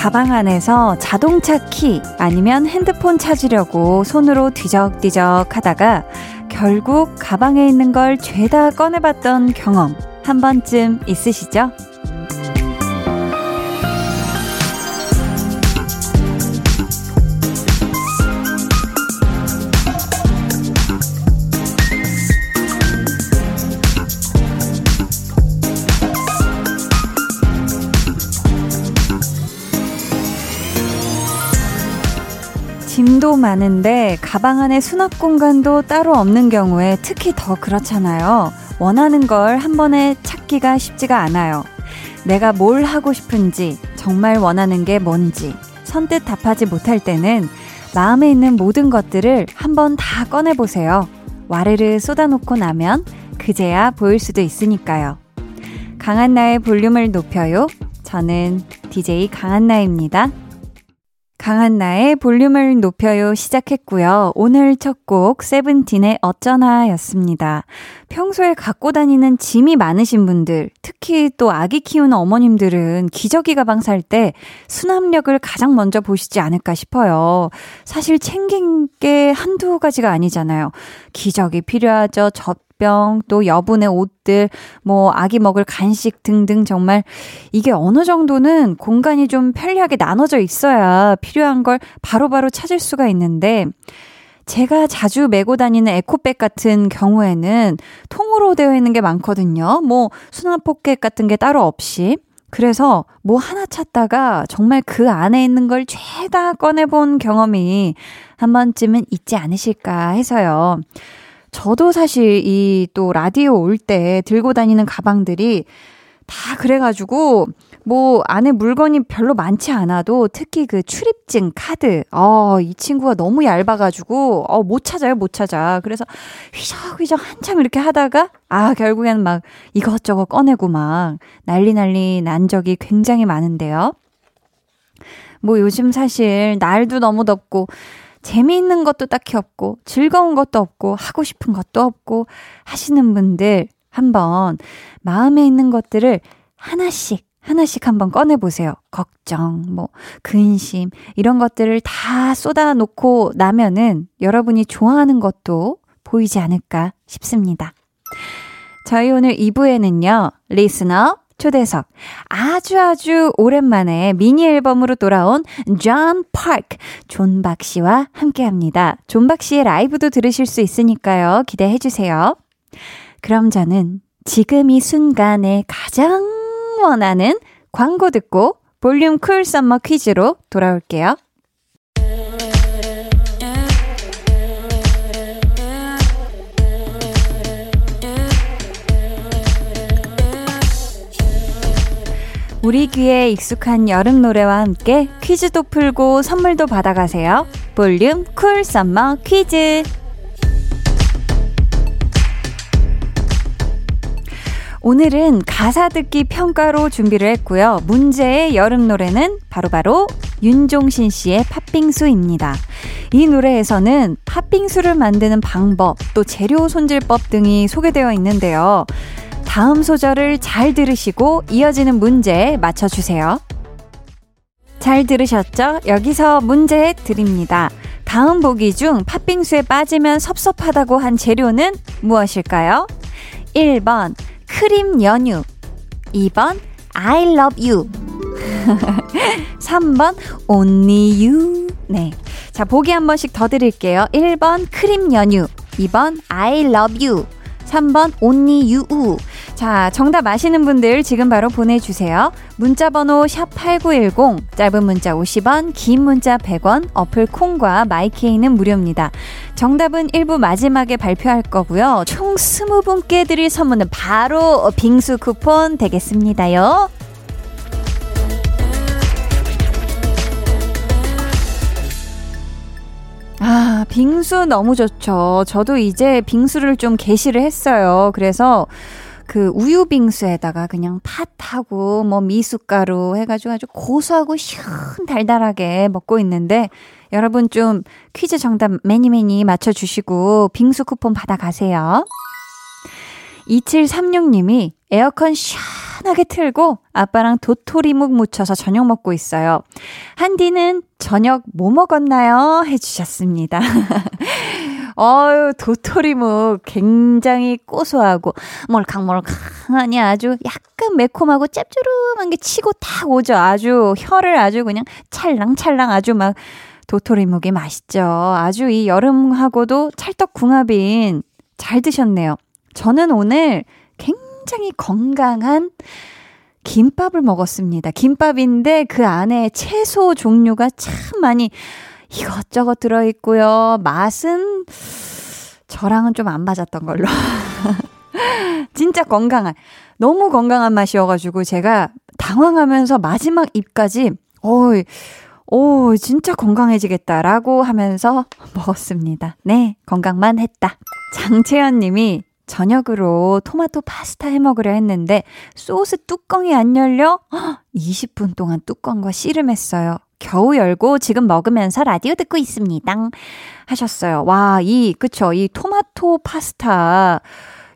가방 안에서 자동차 키 아니면 핸드폰 찾으려고 손으로 뒤적뒤적 하다가 결국 가방에 있는 걸 죄다 꺼내봤던 경험 한 번쯤 있으시죠? 많은데 가방 안에 수납 공간도 따로 없는 경우에 특히 더 그렇잖아요. 원하는 걸 한 번에 찾기가 쉽지가 않아요. 내가 뭘 하고 싶은지, 정말 원하는 게 뭔지 선뜻 답하지 못할 때는 마음에 있는 모든 것들을 한번 다 꺼내보세요. 와르르 쏟아놓고 나면 그제야 보일 수도 있으니까요. 강한나의 볼륨을 높여요. 저는 DJ 강한나입니다. 강한 나의 볼륨을 높여요 시작했고요. 오늘 첫 곡 세븐틴의 어쩌나 였습니다. 평소에 갖고 다니는 짐이 많으신 분들, 특히 또 아기 키우는 어머님들은 기저귀 가방 살 때 수납력을 가장 먼저 보시지 않을까 싶어요. 사실 챙긴 게 한두 가지가 아니잖아요. 기저귀 필요하죠. 젖 병, 또 여분의 옷들, 뭐 아기 먹을 간식 등등 정말 이게 어느 정도는 공간이 좀 편리하게 나눠져 있어야 필요한 걸 바로바로 찾을 수가 있는데 제가 자주 메고 다니는 에코백 같은 경우에는 통으로 되어 있는 게 많거든요. 뭐 수납 포켓 같은 게 따로 없이. 그래서 뭐 하나 찾다가 정말 그 안에 있는 걸 죄다 꺼내본 경험이 한 번쯤은 있지 않으실까 해서요. 저도 사실 이 또 라디오 올 때 들고 다니는 가방들이 다 그래가지고 뭐 안에 물건이 별로 많지 않아도 특히 그 출입증 카드 어이 친구가 너무 얇아가지고 어못 찾아요 못 찾아. 그래서 휘적휘적 한참 이렇게 하다가 아 결국에는 막 이것저것 꺼내고 막 난리 난리 난 적이 굉장히 많은데요. 뭐 요즘 사실 날도 너무 덥고 재미있는 것도 딱히 없고, 즐거운 것도 없고, 하고 싶은 것도 없고, 하시는 분들 한번 마음에 있는 것들을 하나씩, 하나씩 한번 꺼내보세요. 걱정, 뭐, 근심, 이런 것들을 다 쏟아놓고 나면은 여러분이 좋아하는 것도 보이지 않을까 싶습니다. 저희 오늘 2부에는요, 리스너, 초대석. 아주 아주 오랜만에 미니 앨범으로 돌아온 존 파크, 존박 씨와 함께 합니다. 존박 씨의 라이브도 들으실 수 있으니까요. 기대해 주세요. 그럼 저는 지금 이 순간에 가장 원하는 광고 듣고 볼륨 cool summer 퀴즈로 돌아올게요. 우리 귀에 익숙한 여름 노래와 함께 퀴즈도 풀고 선물도 받아가세요. 볼륨 cool summer 퀴즈. 오늘은 가사 듣기 평가로 준비를 했고요. 문제의 여름 노래는 바로바로 바로 윤종신 씨의 팥빙수입니다. 이 노래에서는 팥빙수를 만드는 방법, 또 재료 손질법 등이 소개되어 있는데요. 다음 소절을 잘 들으시고 이어지는 문제 맞춰주세요. 잘 들으셨죠? 여기서 문제 드립니다. 다음 보기 중 팥빙수에 빠지면 섭섭하다고 한 재료는 무엇일까요? 1번 크림 연유 2번 I love you 3번 only you 네. 자, 보기 한 번씩 더 드릴게요. 1번 크림 연유 2번 I love you 3번 온니 유우. 자, 정답 아시는 분들 지금 바로 보내주세요. 문자번호 샵8910, 짧은 문자 50원, 긴 문자 100원, 어플 콩과 마이케이는 무료입니다. 정답은 1부 마지막에 발표할 거고요. 총 20분께 드릴 선물은 바로 빙수 쿠폰 되겠습니다요. 아, 빙수 너무 좋죠. 저도 이제 빙수를 좀 개시를 했어요. 그래서 그 우유 빙수에다가 그냥 팥하고 뭐 미숫가루 해가지고 아주 고소하고 시원 달달하게 먹고 있는데 여러분 좀 퀴즈 정답 매니 매니 맞춰주시고 빙수 쿠폰 받아가세요. 2736님이 에어컨 시원하게 틀고 아빠랑 도토리묵 무쳐서 저녁 먹고 있어요. 한디는 저녁 뭐 먹었나요? 해주셨습니다. 어유 도토리묵 굉장히 고소하고 몰캉몰캉하니 아주 약간 매콤하고 짭조름한 게 치고 탁 오죠. 아주 혀를 아주 그냥 찰랑찰랑 아주 막 도토리묵이 맛있죠. 아주 이 여름하고도 찰떡궁합인 잘 드셨네요. 저는 오늘 굉장히 건강한 김밥을 먹었습니다. 김밥인데 그 안에 채소 종류가 참 많이 이것저것 들어있고요. 맛은 저랑은 좀 안 맞았던 걸로. 진짜 건강한, 너무 건강한 맛이어가지고 제가 당황하면서 마지막 입까지, 어이, 오, 진짜 건강해지겠다라고 하면서 먹었습니다. 네, 건강만 했다. 장채연 님이 저녁으로 토마토 파스타 해 먹으려 했는데 소스 뚜껑이 안 열려 20분 동안 뚜껑과 씨름했어요. 겨우 열고 지금 먹으면서 라디오 듣고 있습니다. 하셨어요. 와, 이, 그쵸. 이 토마토 파스타.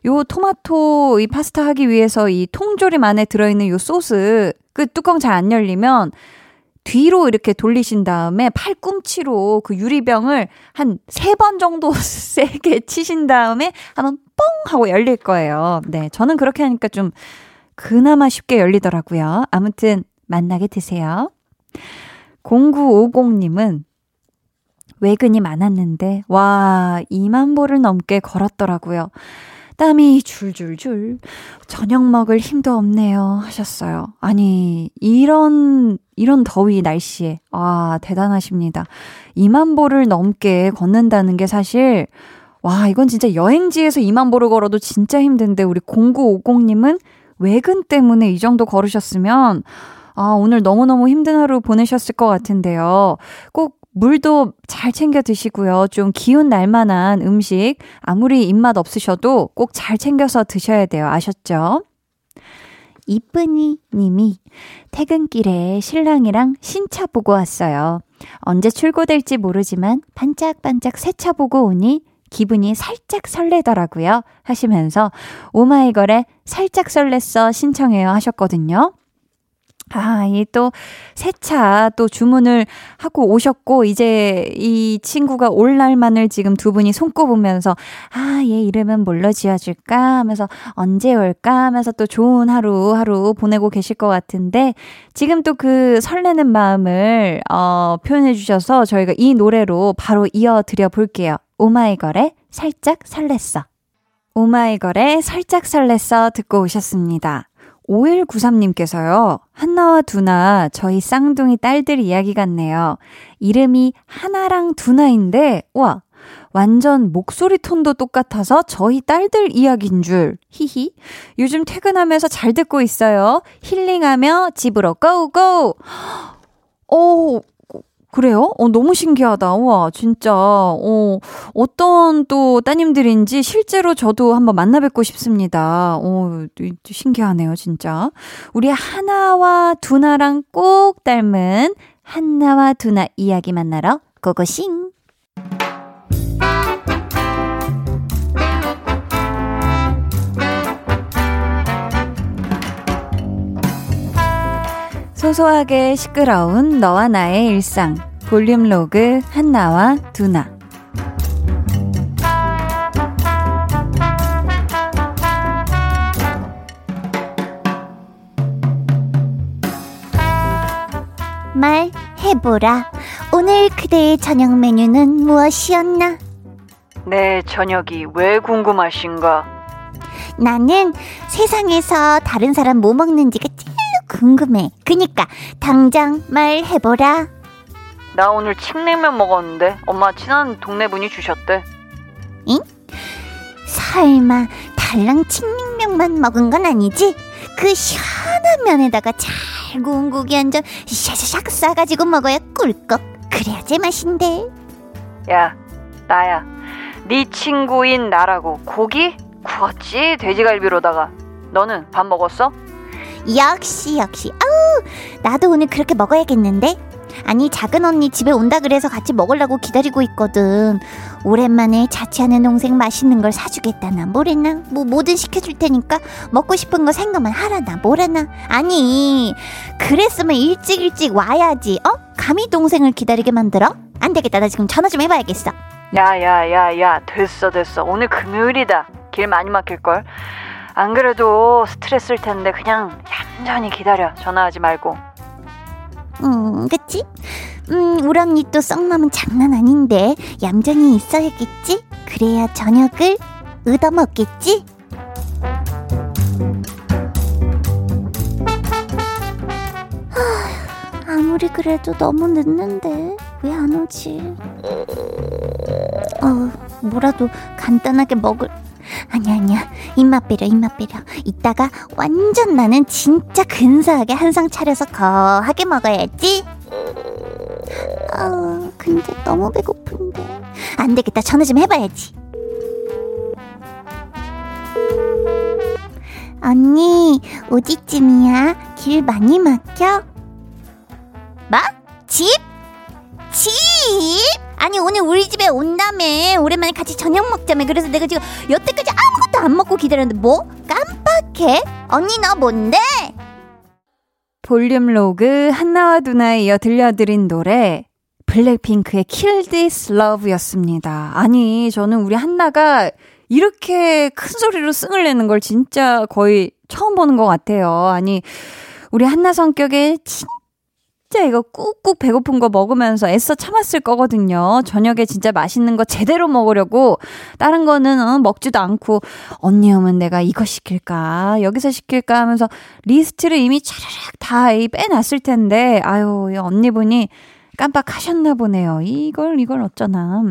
요 토마토 이 파스타 하기 위해서 이 통조림 안에 들어있는 요 소스 그 뚜껑 잘 안 열리면 뒤로 이렇게 돌리신 다음에 팔꿈치로 그 유리병을 한 세 번 정도 세게 치신 다음에 한번 뻥 하고 열릴 거예요. 네. 저는 그렇게 하니까 좀 그나마 쉽게 열리더라고요. 아무튼 만나게 드세요. 0950님은 외근이 많았는데, 와, 2만 보를 넘게 걸었더라고요. 땀이 줄줄줄. 저녁 먹을 힘도 없네요. 하셨어요. 아니, 이런, 이런 더위 날씨에. 아, 대단하십니다. 2만 보를 넘게 걷는다는 게 사실, 와, 이건 진짜 여행지에서 2만 보를 걸어도 진짜 힘든데, 우리 0950님은 외근 때문에 이 정도 걸으셨으면, 아, 오늘 너무너무 힘든 하루 보내셨을 것 같은데요. 꼭 물도 잘 챙겨 드시고요. 좀 기운 날 만한 음식, 아무리 입맛 없으셔도 꼭 잘 챙겨서 드셔야 돼요. 아셨죠? 이쁜이 님이 퇴근길에 신랑이랑 신차 보고 왔어요. 언제 출고될지 모르지만 반짝반짝 새 차 보고 오니 기분이 살짝 설레더라고요. 하시면서 오마이걸에 살짝 설렜어 신청해요 하셨거든요. 아, 이 또, 세차 또 주문을 하고 오셨고, 이제 이 친구가 올 날만을 지금 두 분이 손꼽으면서, 아, 얘 이름은 뭘로 지어 줄까? 하면서, 언제 올까? 하면서 또 좋은 하루, 하루 보내고 계실 것 같은데, 지금 또 그 설레는 마음을, 어, 표현해 주셔서 저희가 이 노래로 바로 이어 드려 볼게요. 오마이걸의 살짝 설렜어. 오마이걸의 살짝 설렜어 듣고 오셨습니다. 5193님께서요, 한나와 두나, 저희 쌍둥이 딸들 이야기 같네요. 이름이 하나랑 두나인데, 와, 완전 목소리 톤도 똑같아서 저희 딸들 이야기인 줄. 히히. 요즘 퇴근하면서 잘 듣고 있어요. 힐링하며 집으로 고고! 오, 그래요? 어, 너무 신기하다. 우와, 진짜. 어, 어떤 또 따님들인지 실제로 저도 한번 만나 뵙고 싶습니다. 어, 신기하네요, 진짜. 우리 하나와 두나랑 꼭 닮은 한나와 두나 이야기 만나러 고고싱! 소소하게 시끄러운 너와 나의 일상 볼륨 로그 한나와 두나 말 해보라. 오늘 그대의 저녁 메뉴는 무엇이었나? 내 저녁이 왜 궁금하신가? 나는 세상에서 다른 사람 뭐 먹는지가 제일 궁금해. 그니까 당장 말해보라. 나 오늘 칡냉면 먹었는데 엄마 친한 동네 분이 주셨대. 응? 설마 달랑 칡냉면만 먹은 건 아니지? 그 시원한 면에다가 잘 구운 고기 한 점 샤샤샥 싸가지고 먹어야 꿀꺽. 그래야 제맛인데. 야, 나야. 네 친구인 나라고 고기 구웠지 돼지갈비로다가. 너는 밥 먹었어? 역시 역시. 아우 나도 오늘 그렇게 먹어야겠는데? 아니 작은 언니 집에 온다 그래서 같이 먹으려고 기다리고 있거든. 오랜만에 자취하는 동생 맛있는 걸 사주겠다나 뭐래나? 뭐 뭐든 시켜줄 테니까 먹고 싶은 거 생각만 하라나 뭐라나? 아니 그랬으면 일찍 일찍 와야지. 어? 감히 동생을 기다리게 만들어? 안 되겠다. 나 지금 전화 좀 해봐야겠어. 야야야야. 됐어 됐어. 오늘 금요일이다. 길 많이 막힐걸 안 그래도 스트레스일 텐데 그냥 얌전히 기다려 전화하지 말고 음, 그치? 음, 우리 언니 또 썩맘은 장난 아닌데 얌전히 있어야겠지? 그래야 저녁을 얻어먹겠지? 하, 아무리 그래도 너무 늦는데 왜 안 오지? 어, 뭐라도 간단하게 먹을 아니야 아니야. 입맛 빼려 입맛 빼려. 이따가 완전 나는 진짜 근사하게 한 상 차려서 거하게 먹어야지. 아 근데 너무 배고픈데. 안 되겠다. 전화 좀 해봐야지. 언니 어디쯤이야? 길 많이 막혀? 뭐? 집? 집? 아니 오늘 우리 집에 온다며 오랜만에 같이 저녁 먹자며 그래서 내가 지금 여태까지 아무것도 안 먹고 기다렸는데 뭐? 깜빡해? 언니 너 뭔데? 볼륨 로그 한나와 두나에 이어 들려드린 노래 블랙핑크의 Kill This Love였습니다. 아니 저는 우리 한나가 이렇게 큰 소리로 승을 내는 걸 진짜 거의 처음 보는 것 같아요. 아니 우리 한나 성격에 진 진짜 이거 꾹꾹 배고픈 거 먹으면서 애써 참았을 거거든요. 저녁에 진짜 맛있는 거 제대로 먹으려고 다른 거는 어, 먹지도 않고 언니 오면 내가 이거 시킬까 여기서 시킬까 하면서 리스트를 이미 차라락 다 빼놨을 텐데 아유 언니분이 깜빡하셨나 보네요. 이걸 이걸 어쩌나.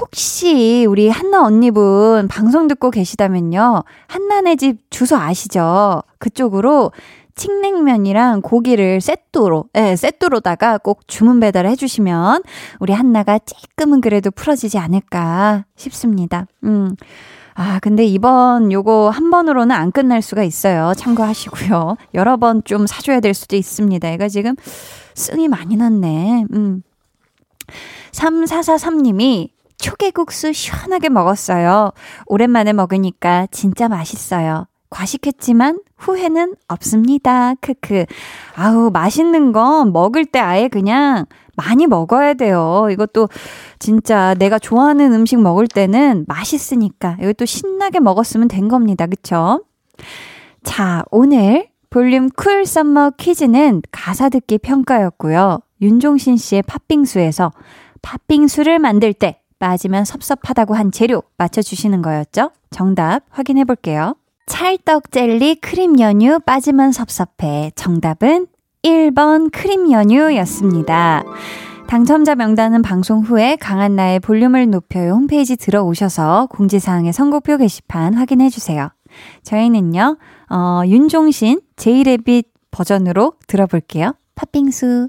혹시 우리 한나 언니분 방송 듣고 계시다면요. 한나네 집 주소 아시죠? 그쪽으로 칡냉면이랑 고기를 세트로, 예, 네, 세트로다가 꼭 주문 배달을 해주시면 우리 한나가 쬐끔은 그래도 풀어지지 않을까 싶습니다. 음. 아, 근데 이번 요거 한 번으로는 안 끝날 수가 있어요. 참고하시고요. 여러 번 좀 사줘야 될 수도 있습니다. 얘가 지금 승이 많이 났네. 음. 3443님이 초계국수 시원하게 먹었어요. 오랜만에 먹으니까 진짜 맛있어요. 과식했지만 후회는 없습니다. 크크. 아우, 맛있는 건 먹을 때 아예 그냥 많이 먹어야 돼요. 이것도 진짜 내가 좋아하는 음식 먹을 때는 맛있으니까 이것도 신나게 먹었으면 된 겁니다. 그쵸? 자, 오늘 볼륨 cool summer 퀴즈는 가사 듣기 평가였고요. 윤종신 씨의 팥빙수에서 팥빙수를 만들 때 빠지면 섭섭하다고 한 재료 맞춰주시는 거였죠? 정답 확인해 볼게요. 찰떡 젤리 크림 연유 빠지면 섭섭해. 정답은 1번 크림 연유였습니다. 당첨자 명단은 방송 후에 강한나의 볼륨을 높여요 홈페이지 들어오셔서 공지사항의 선곡표 게시판 확인해 주세요. 저희는요, 어, 윤종신 제이레빗 버전으로 들어볼게요. 팥빙수.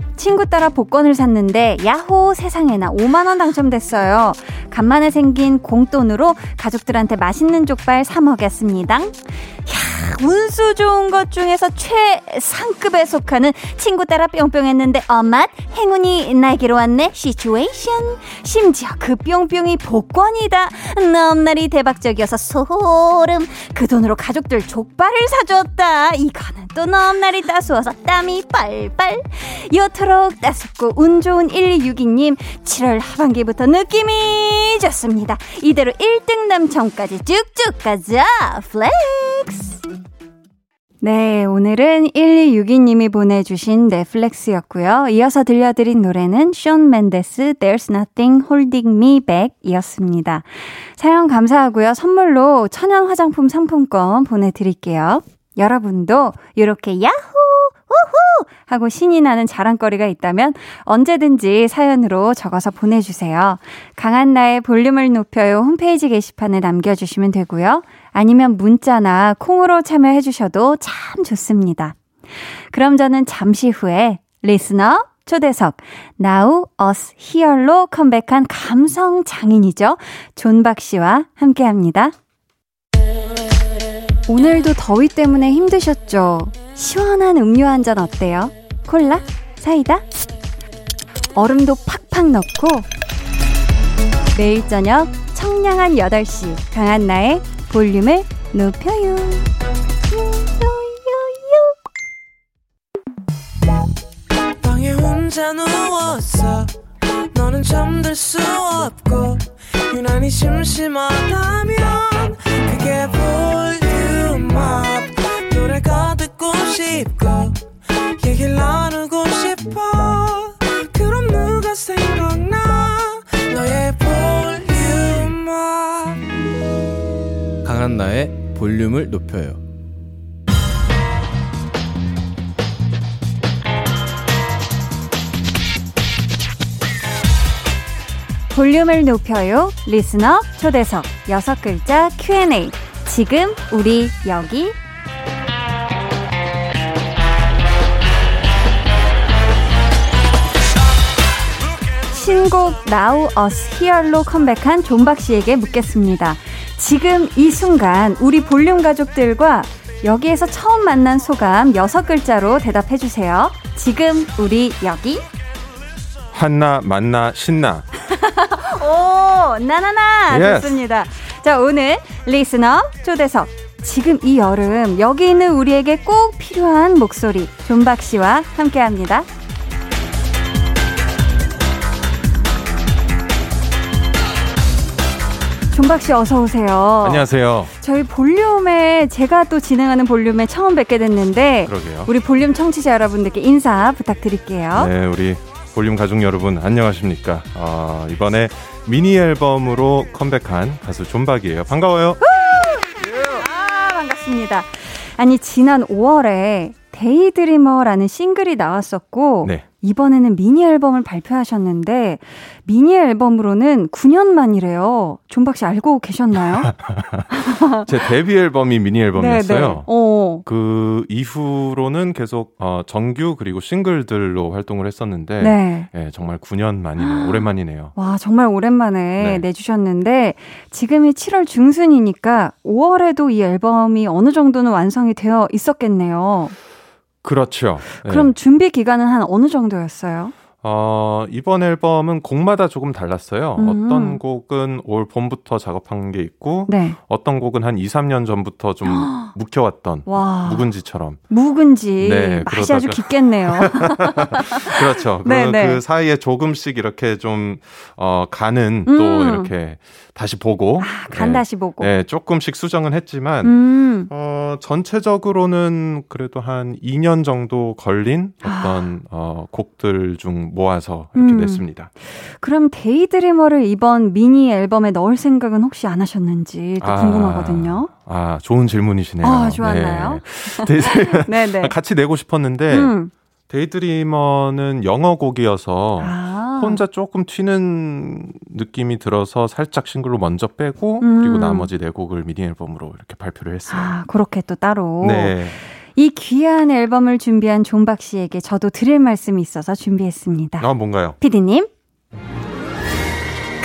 친구 따라 복권을 샀는데 야호 세상에나 5만 원 당첨됐어요. 간만에 생긴 공돈으로 가족들한테 맛있는 족발 사 먹였습니다. 야, 운수 좋은 것 중에서 최상급에 속하는 친구 따라 뿅뿅 했는데 어맛 행운이 날개로 왔네 시츄에이션 심지어 그 뿅뿅이 복권이다. 넘날이 대박적이어서 소름. 그 돈으로 가족들 족발을 사줬다. 이거는 또 넘날이 따스워서 땀이 빨빨. 요토록 따숩고 운 좋은 1262님 7월 하반기부터 느낌이 좋습니다. 이대로 1등 당첨까지 쭉쭉 가자. flex. 네, 오늘은 1262님이 보내주신 네 flex였고요. 이어서 들려드린 노래는 션 맨데스 There's Nothing Holding Me Back 이었습니다. 사연 감사하고요. 선물로 천연 화장품 상품권 보내드릴게요. 여러분도 이렇게 야호! 우후! 하고 신이 나는 자랑거리가 있다면 언제든지 사연으로 적어서 보내주세요. 강한나의 볼륨을 높여요 홈페이지 게시판에 남겨주시면 되고요. 아니면 문자나 콩으로 참여해 주셔도 참 좋습니다. 그럼 저는 잠시 후에 listener 초대석 Now Us Here로 컴백한 감성 장인이죠. 존박 씨와 함께 합니다. 오늘도 더위 때문에 힘드셨죠? 시원한 음료 한 잔 어때요? 콜라? 사이다? 얼음도 팍팍 넣고 매일 저녁 청량한 8시 강한 나의 볼륨을 높여요. 혼 볼륨업 노래가 듣고 싶고 얘기를 나누고 싶어 그럼 누가 생각나 너의 볼륨업 강한나의 볼륨을 높여요. 볼륨을 높여요. 리스너 초대석 여섯 글자 Q&A. 지금 우리 여기 신곡 Now Us Here로 컴백한 존박 씨에게 묻겠습니다. 지금 이 순간 우리 볼륨 가족들과 여기에서 처음 만난 소감 여섯 글자로 대답해 주세요. 지금 우리 여기 한나 만나 신나 오, 나나나. Yes. 좋습니다. 자, 오늘 listener 초대석. 지금 이 여름 여기 있는 우리에게 꼭 필요한 목소리 존박 씨와 함께 합니다. 존박 씨 어서 오세요. 안녕하세요 저희 볼륨에 제가 또 진행하는 볼륨에 처음 뵙게 됐는데 그러게요 우리 볼륨 청취자 여러분들께 인사 부탁드릴게요. 네 우리 볼륨 가족 여러분 안녕하십니까 어, 이번에 미니 앨범으로 컴백한 가수 존박이에요 반가워요 아, 반갑습니다. 아니, 지난 5월에 Daydreamer라는 싱글이 나왔었고, 네. 이번에는 미니 앨범을 발표하셨는데, 미니 앨범으로는 9년 만이래요. 존박 씨 알고 계셨나요? 제 데뷔 앨범이 미니 앨범이었어요 어. 그 이후로는 계속 어, 정규 그리고 싱글들로 활동을 했었는데 네. 예, 정말 9년 만이네요 오랜만이네요 와, 정말 오랜만에 네. 내주셨는데, 지금이 7월 중순이니까 5월에도 이 앨범이 어느 정도는 완성이 되어 있었겠네요. 그렇죠 예. 그럼 준비 기간은 한 어느 정도였어요? 어, 이번 앨범은 곡마다 조금 달랐어요. 음. 어떤 곡은 올 봄부터 작업한 게 있고, 네. 어떤 곡은 한 2, 3년 전부터 좀 묵혀왔던 와. 묵은지처럼. 묵은지 네, 맛이 아주 깊겠네요. 그렇죠. 네, 그, 네. 그 사이에 조금씩 이렇게 좀, 어, 간은 음. 또 이렇게 다시 보고. 간 네. 다시 보고. 네, 조금씩 수정은 했지만, 음. 어, 전체적으로는 그래도 한 2년 정도 걸린 어떤, 어, 곡들 중 모아서 이렇게 아. 음. 냈습니다. 그럼 데이드리머를 이번 미니 앨범에 넣을 생각은 혹시 안 하셨는지 또 아. 궁금하거든요. 아, 좋은 질문이시네요. 아, 좋았나요? 네. 같이 내고 싶었는데, 음. Daydreamer는 영어 곡이어서 아. 혼자 조금 튀는 느낌이 들어서 살짝 싱글로 먼저 빼고 음. 그리고 나머지 네 곡을 미니 앨범으로 이렇게 발표를 했어요. 아, 그렇게 또 따로. 네. 이 귀한 앨범을 준비한 존박 씨에게 저도 드릴 말씀이 있어서 준비했습니다. 아, 뭔가요? 피디님.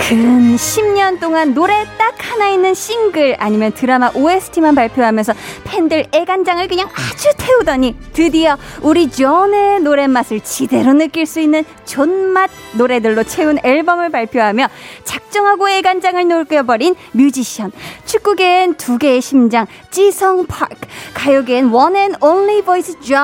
근 10년 동안 노래 딱 하나 있는 싱글 아니면 드라마 OST만 발표하면서 팬들 애간장을 그냥 아주 태우더니 드디어 우리 존의 노래 맛을 지대로 느낄 수 있는 존맛 노래들로 채운 앨범을 발표하며 작정하고 애간장을 녹여버린 뮤지션 축구계엔 두 개의 심장 지성 파크 가요계엔 one and only voice 존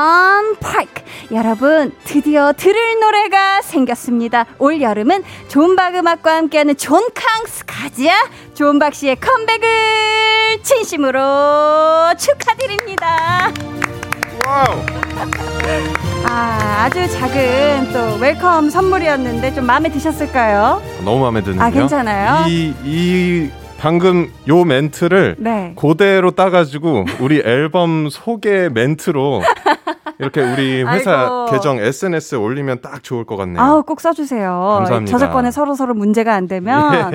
파크 여러분 드디어 들을 노래가 생겼습니다. 올 여름은 존박 음악과 함께하는 하는 존 캉스 가즈아 존박 씨의 컴백을 진심으로 축하드립니다. 와우. 아, 아주 작은 또 welcome 선물이었는데 좀 마음에 드셨을까요? 너무 마음에 드는데요. 아, 괜찮아요? 이, 이 방금 요 멘트를 네. 그대로 따가지고 우리 앨범 소개 멘트로 이렇게 우리 회사 아이고. 계정 SNS에 올리면 딱 좋을 것 같네요. 아우 꼭 써주세요. 감사합니다. 저작권에 서로 서로 문제가 안 되면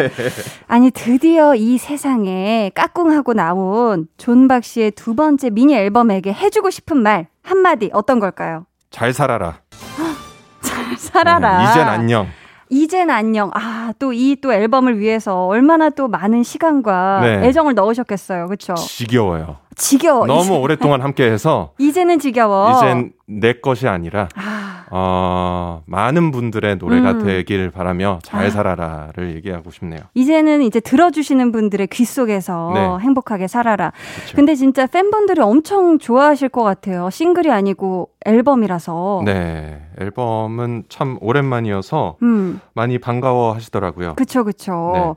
아니 드디어 이 세상에 까꿍하고 나온 존박 씨의 두 번째 미니 앨범에게 해주고 싶은 말 한마디 어떤 걸까요? 잘 살아라. 잘 살아라. 네, 이젠 안녕. 이젠 안녕. 아, 또이또 앨범을 위해서 얼마나 또 많은 시간과 네. 애정을 넣으셨겠어요. 그쵸? 지겨워요. 지겨워. 너무 이제, 오랫동안 함께 해서 이제는 지겨워. 이젠 내 것이 아니라 아, 어, 많은 분들의 노래가 음. 되길 바라며 잘 아. 살아라를 얘기하고 싶네요. 이제는 이제 들어주시는 분들의 귀 속에서 네. 행복하게 살아라. 그쵸. 근데 진짜 팬분들이 엄청 좋아하실 것 같아요. 싱글이 아니고 앨범이라서. 네, 앨범은 참 오랜만이어서 음, 많이 반가워 하시더라고요. 그쵸, 그쵸. 네.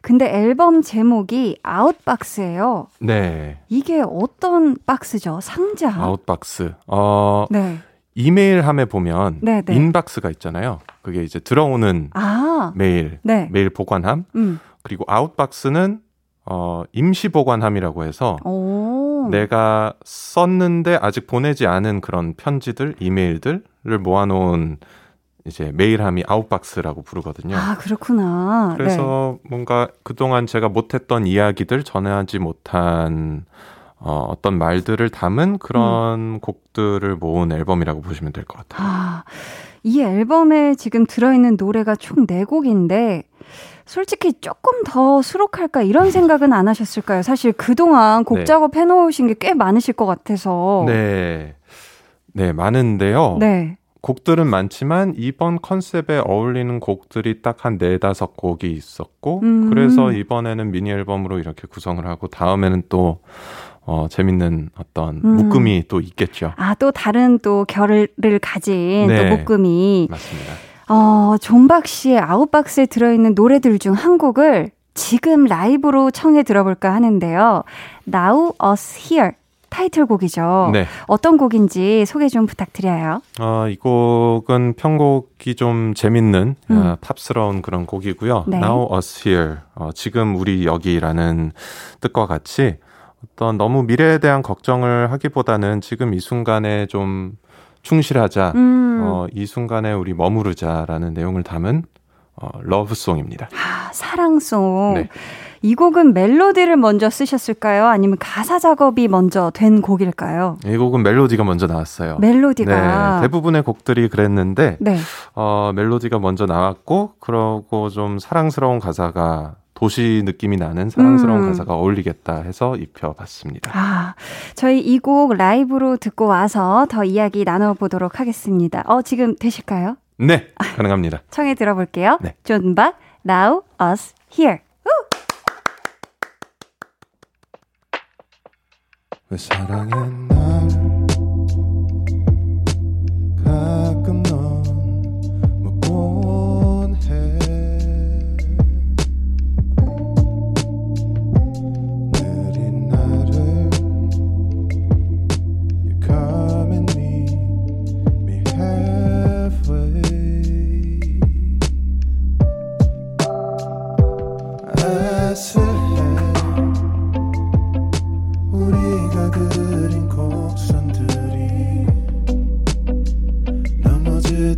근데 앨범 제목이 아웃박스예요. 네, 이게 어떤 박스죠? 상자? Outbox. 어, 네. 이메일 함에 보면 네, 네. inbox가 있잖아요. 그게 이제 들어오는 아, 메일, 네. 메일 보관함. 음. 그리고 outbox는 어, 임시 보관함이라고 해서 오. 내가 썼는데 아직 보내지 않은 그런 편지들, 이메일들을 모아놓은 이제 메일함이 outbox라고 부르거든요. 아, 그렇구나. 그래서 뭔가 그동안 제가 못했던 이야기들, 전해하지 못한 어, 어떤 말들을 담은 그런 곡들을 모은 앨범이라고 보시면 될것 네. 같아요. 아, 이 앨범에 지금 들어있는 노래가 총 4곡인데, 솔직히 조금 더 수록할까 이런 생각은 안 하셨을까요? 사실 그동안 곡 네. 작업 해 놓으신 게 꽤 많으실 것 같아서. 네. 네, 많은데요. 네. 곡들은 많지만 이번 컨셉에 어울리는 곡들이 딱 한 네다섯 곡이 있었고 음. 그래서 이번에는 미니 앨범으로 이렇게 구성을 하고 다음에는 또 어, 재밌는 어떤 음. 묶음이 또 있겠죠. 아, 또 다른 또 결을 가진 네. 또 묶음이. 맞습니다. 어, 존박 씨의 아웃박스에 들어있는 노래들 중 한 곡을 지금 라이브로 청해 들어볼까 하는데요. Now Us Here. 타이틀곡이죠. 네. 어떤 곡인지 소개 좀 부탁드려요. 어, 이 곡은 편곡이 좀 재밌는 음. 어, 팝스러운 그런 곡이고요. 네. Now us here. 어, 지금 우리 여기라는 뜻과 같이 어떤 너무 미래에 대한 걱정을 하기보다는 지금 이 순간에 좀 충실하자. 음. 어, 이 순간에 우리 머무르자라는 내용을 담은 어, 러브송입니다. 아, 사랑송. 네. 이 곡은 멜로디를 먼저 쓰셨을까요? 아니면 가사 작업이 먼저 된 곡일까요? 이 곡은 멜로디가 먼저 나왔어요. 멜로디가. 네, 대부분의 곡들이 그랬는데 네. 어, 멜로디가 먼저 나왔고 그러고 좀 사랑스러운 가사가 도시 느낌이 나는 사랑스러운 음. 가사가 어울리겠다 해서 입혀봤습니다. 아, 저희 이 곡 라이브로 듣고 와서 더 이야기 나눠보도록 하겠습니다. 어, 지금 되실까요? 네, 가능합니다. 청해 들어볼게요. 네. 존박, Now Us Here. 왜 사랑의 날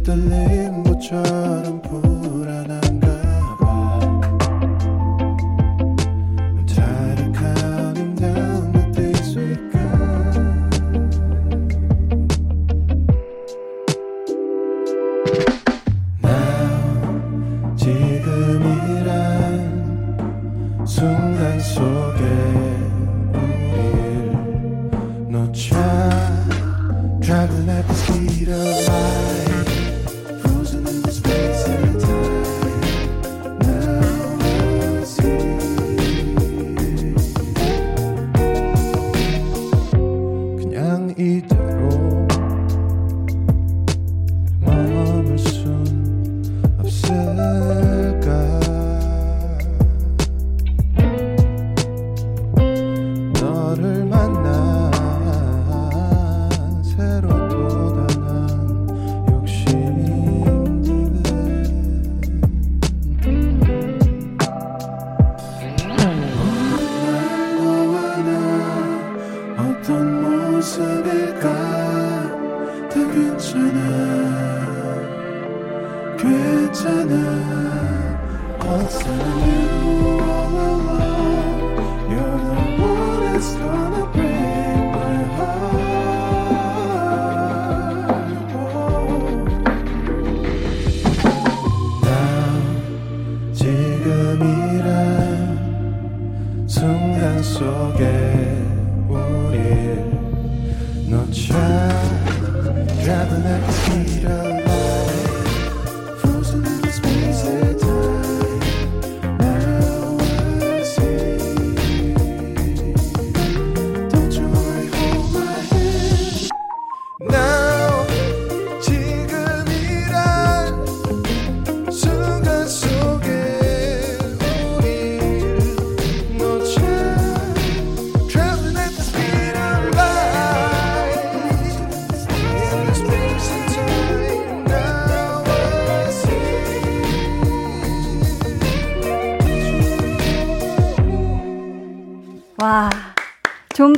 떨림보처럼 불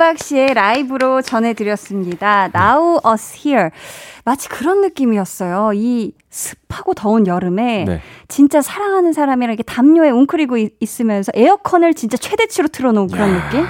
존박 씨의 라이브로 전해드렸습니다. Now Us Here. 마치 그런 느낌이었어요. 이 습하고 더운 여름에 네. 진짜 사랑하는 사람이랑 이렇게 담요에 웅크리고 있- 있으면서 에어컨을 진짜 최대치로 틀어놓은 그런 느낌?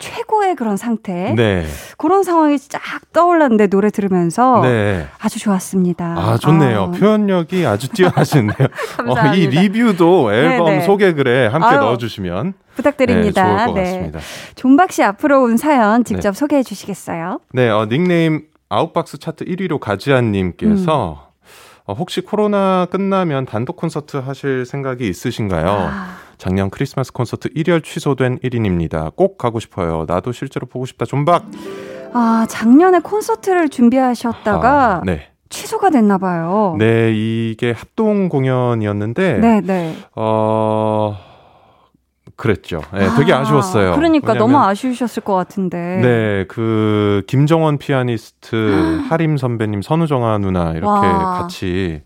최고의 그런 상태. 네. 그런 상황이 쫙 떠올랐는데 노래 들으면서 네. 아주 좋았습니다. 아, 좋네요. 아, 표현력이 아주 뛰어나시네요. 감사합니다. 이 리뷰도 앨범 네네. 소개글에 함께 아유, 넣어주시면 부탁드립니다. 네, 좋을 것 네. 같습니다. 존박 씨 앞으로 온 사연 직접 소개해 주시겠어요? 네, 어, 닉네임 Outbox 차트 1위로 가즈아님께서 음. 어, 혹시 코로나 끝나면 단독 콘서트 하실 생각이 있으신가요? 아. 작년 크리스마스 콘서트 1월 취소된 1인입니다. 꼭 가고 싶어요. 나도 실제로 보고 싶다. 존박. 아, 작년에 콘서트를 준비하셨다가 아, 네. 취소가 됐나 봐요. 네, 이게 합동 공연이었는데 네, 네. 어 그랬죠. 네, 되게 아, 아쉬웠어요. 그러니까 왜냐면 너무 아쉬우셨을 것 같은데. 네, 그 김정원 피아니스트, 하림 선배님, 선우정아 누나 이렇게 와. 같이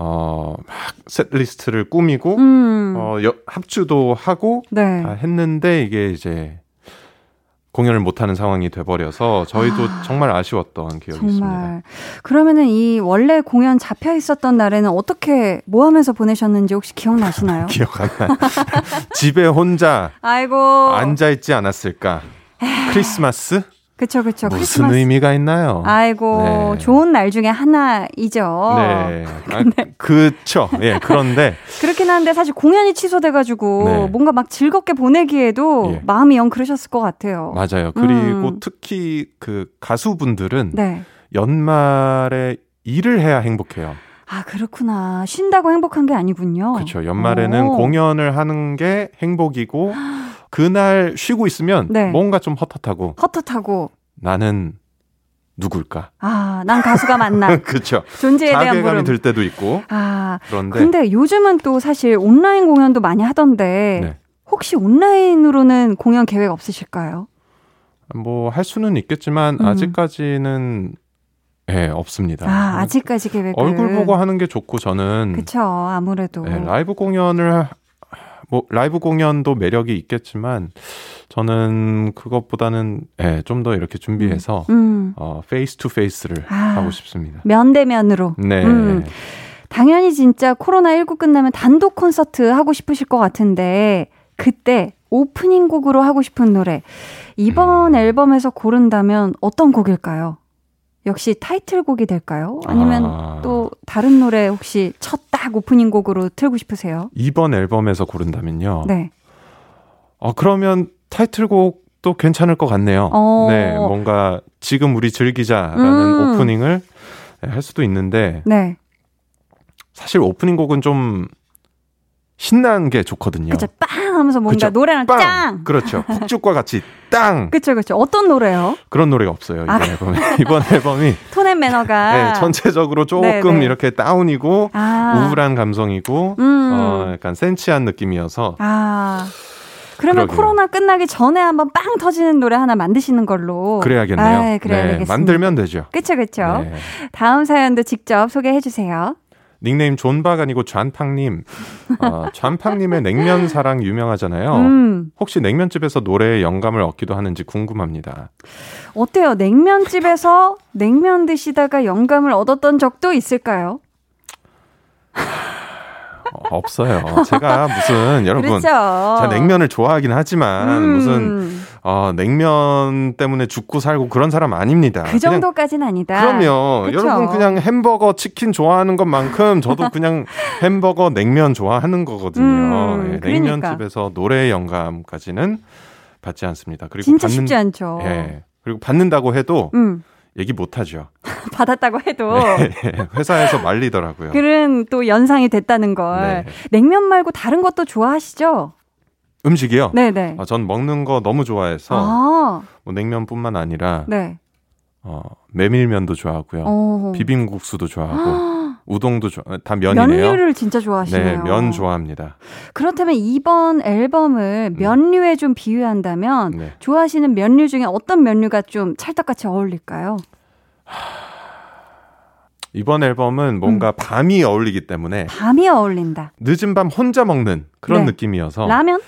어 막 셋리스트를 꾸미고 음. 어 여- 합주도 하고 네. 다 했는데 이게 이제 공연을 못 하는 상황이 돼 버려서 저희도 아, 정말 아쉬웠던 기억이 있습니다. 정말. 그러면은 이 원래 공연 잡혀 있었던 날에는 어떻게 뭐 하면서 보내셨는지 혹시 기억나시나요? 기억 안 나요. 집에 혼자 아이고. 앉아 있지 않았을까? 크리스마스? 그쵸, 그쵸. 무슨 크리스마스. 의미가 있나요? 아이고, 네. 좋은 날 중에 하나이죠. 네. 아, 그쵸. 예, 그런데 그렇긴 한데 사실 공연이 취소돼가지고 네. 뭔가 막 즐겁게 보내기에도 예. 마음이 영 그러셨을 것 같아요. 맞아요. 그리고 음. 특히 그 가수분들은 네. 연말에 일을 해야 행복해요. 아, 그렇구나. 쉰다고 행복한 게 아니군요. 그렇죠. 연말에는 오. 공연을 하는 게 행복이고 그날 쉬고 있으면 네. 뭔가 좀 헛헛하고 헛헛하고, 나는 누굴까? 아, 난 가수가 맞나. 그렇죠. 존재에 대한 자괴감이 물음. 들 때도 있고 아, 그런데 근데 요즘은 또 사실 온라인 공연도 많이 하던데, 네. 혹시 온라인으로는 공연 계획 없으실까요? 뭐 할 수는 있겠지만 음. 아직까지는 예, 없습니다. 아, 아직까지 계획을. 얼굴 보고 하는 게 좋고 저는 그쵸, 아무래도. 예, 라이브 공연을 뭐 라이브 공연도 매력이 있겠지만 저는 그것보다는 예, 좀 더 이렇게 준비해서 음, 어, face to face를 아. 하고 싶습니다. 면대면으로. 네. 음. 당연히 진짜 코로나19 끝나면 단독 콘서트 하고 싶으실 것 같은데, 그때 오프닝 곡으로 하고 싶은 노래, 이번 음. 앨범에서 고른다면 어떤 곡일까요? 역시 타이틀곡이 될까요? 아니면 아. 또 다른 노래 혹시 첫 딱 오프닝 곡으로 틀고 싶으세요? 이번 앨범에서 고른다면요. 네. 어, 그러면 타이틀곡도 괜찮을 것 같네요. 어. 네, 뭔가 지금 우리 즐기자라는 음. 오프닝을 할 수도 있는데 네. 사실 오프닝 곡은 좀 신나는 게 좋거든요. 그쵸. 빵 하면서 뭔가 그쵸. 노래랑 빵! 짱! 그렇죠. 훅죽과 같이 땅! 그쵸, 그쵸. 어떤 노래요? 그런 노래가 없어요. 이번 아. 앨범에. 이번 앨범이 톤앤 매너가. 네, 전체적으로 조금 네, 네. 이렇게 다운이고 아. 우울한 감성이고 음. 어, 약간 센치한 느낌이어서 아. 그러면 그러게요. 코로나 끝나기 전에 한번 빵 터지는 노래 하나 만드시는 걸로. 그래야겠네요. 아, 그래야 네. 만들면 되죠. 그쵸, 그쵸. 네. 다음 사연도 직접 소개해 주세요. 닉네임 존박 아니고 잔팡님. 어, 잔팡님의 냉면 사랑 유명하잖아요. 음. 혹시 냉면집에서 노래에 영감을 얻기도 하는지 궁금합니다. 어때요? 냉면집에서 냉면 드시다가 영감을 얻었던 적도 있을까요? 어, 없어요. 제가 무슨 여러분 그렇죠. 자 냉면을 좋아하긴 하지만 음, 무슨 어, 냉면 때문에 죽고 살고 그런 사람 아닙니다. 그 정도까지는 아니다. 그럼요. 그쵸? 여러분 그냥 햄버거, 치킨 좋아하는 것만큼 저도 그냥 햄버거, 냉면 좋아하는 거거든요. 음, 예, 그러니까. 냉면집에서 노래 영감까지는 받지 않습니다. 그리고 진짜 받는, 쉽지 않죠. 예. 그리고 받는다고 해도 음, 얘기 못 하죠. 받았다고 해도 회사에서 말리더라고요. 그런 또 연상이 됐다는 걸. 네. 냉면 말고 다른 것도 좋아하시죠? 음식이요? 네네. 아, 전 먹는 거 너무 좋아해서 아, 뭐 냉면뿐만 아니라 네. 어, 메밀면도 좋아하고요. 어. 비빔국수도 좋아하고 아, 우동도 좋아 다 면이네요. 면류를 진짜 네, 좋아하시네요. 면 좋아합니다. 그렇다면 이번 앨범을 면류에 좀 비유한다면 네. 좋아하시는 면류 중에 어떤 면류가 좀 찰떡같이 어울릴까요? 이번 앨범은 음. 뭔가 밤이 어울리기 때문에 밤이 어울린다. 늦은 밤 혼자 먹는 그런 네. 느낌이어서 라면?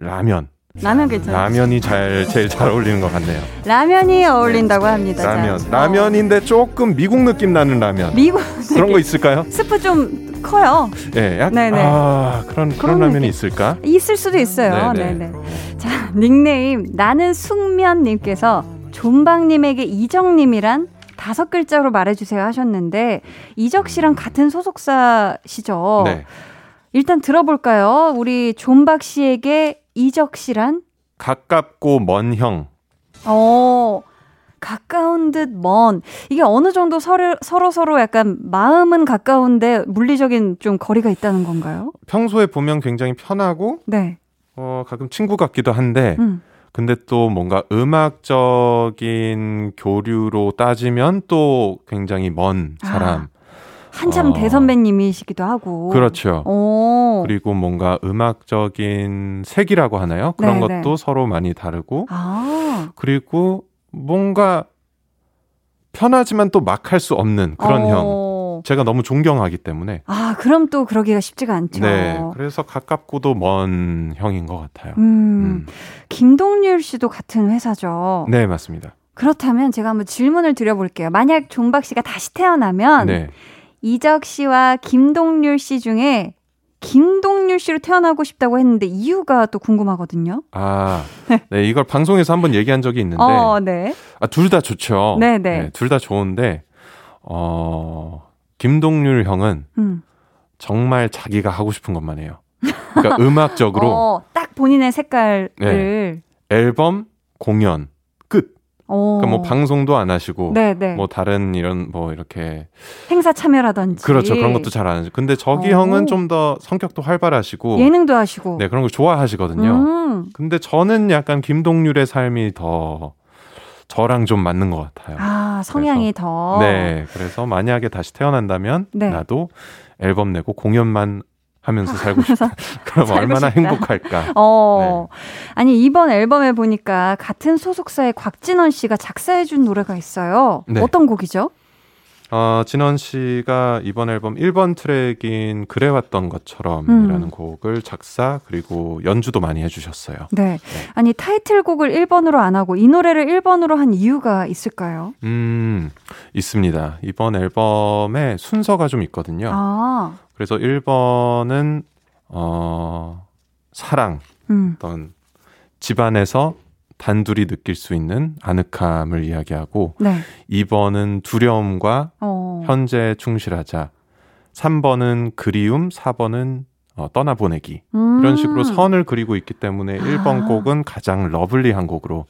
라면 라면 괜찮아요. 라면이 잘 제일 잘 어울리는 것 같네요. 라면이 어울린다고 합니다. 라면 자, 라면인데 조금 미국 느낌 나는 라면 미국 그런 거 있을까요? 스프 좀 커요. 예, 약 네네. 아 그런 그런 그런 라면이. 있을까? 있을 수도 있어요. 네네. 네네. 자, 닉네임 나는 숙면 님께서 존박 님에게 이적 님이란 다섯 글자로 말해 주세요 하셨는데 이적 씨랑 같은 소속사시죠. 네, 일단 들어볼까요? 우리 존박 씨에게 이적 씨란? 가깝고 먼 형. 어, 가까운 듯 먼. 이게 어느 정도 서로, 서로 서로 약간 마음은 가까운데 물리적인 좀 거리가 있다는 건가요? 평소에 보면 굉장히 편하고 네. 어 가끔 친구 같기도 한데 음. 근데 또 뭔가 음악적인 교류로 따지면 또 굉장히 먼 사람. 한참 어. 대선배님이시기도 하고. 그렇죠. 오. 그리고 뭔가 음악적인 색이라고 하나요? 그런 네네. 것도 서로 많이 다르고 아. 그리고 뭔가 편하지만 또 막 할 수 없는 그런 형. 어. 제가 너무 존경하기 때문에. 아, 그럼 또 그러기가 쉽지가 않죠. 네. 그래서 가깝고도 먼 형인 것 같아요. 음, 음. 김동률 씨도 같은 회사죠. 네, 맞습니다. 그렇다면 제가 한번 질문을 드려볼게요. 만약 존박 씨가 다시 태어나면 네. 이적 씨와 김동률 씨 중에 김동률 씨로 태어나고 싶다고 했는데 이유가 또 궁금하거든요. 아, 네, 이걸 방송에서 한번 얘기한 적이 있는데, 어, 네. 아, 둘 다 좋죠. 네네. 둘다 좋은데, 어, 김동률 형은 음. 정말 자기가 하고 싶은 것만 해요. 그러니까 음악적으로 어, 딱 본인의 색깔을. 네. 앨범, 공연. 그러니까 뭐 방송도 안 하시고, 네네. 뭐 다른 이런 뭐 이렇게 행사 참여라든지. 그렇죠 그런 것도 잘 안 하죠. 근데 저기 오. 형은 좀 더 성격도 활발하시고, 예능도 하시고. 네 그런 걸 좋아하시거든요. 음. 근데 저는 약간 김동률의 삶이 더 저랑 좀 맞는 것 같아요. 아, 성향이 더. 네, 그래서 만약에 다시 태어난다면 네. 나도 앨범 내고 공연만 하면서 살고 싶다. 그럼 살고 얼마나 싶다. 행복할까? 어. 아니, 이번 앨범에 보니까 같은 소속사의 곽진원 씨가 작사해준 노래가 있어요. 네. 어떤 곡이죠? 어, 진원 씨가 이번 앨범 1번 트랙인 그래왔던 것처럼이라는 음. 곡을 작사 그리고 연주도 많이 해주셨어요. 네. 아니, 타이틀곡을 1번으로 안 하고 이 노래를 1번으로 한 이유가 있을까요? 음, 있습니다. 이번 앨범에 순서가 좀 있거든요. 아, 그래서 1번은 어, 사랑, 음. 어떤 집안에서 단둘이 느낄 수 있는 아늑함을 이야기하고 네. 2번은 두려움과 어. 현재에 충실하자 3번은 그리움 4번은 어, 떠나보내기 음. 이런 식으로 선을 그리고 있기 때문에 1번 아. 곡은 가장 lovely한 곡으로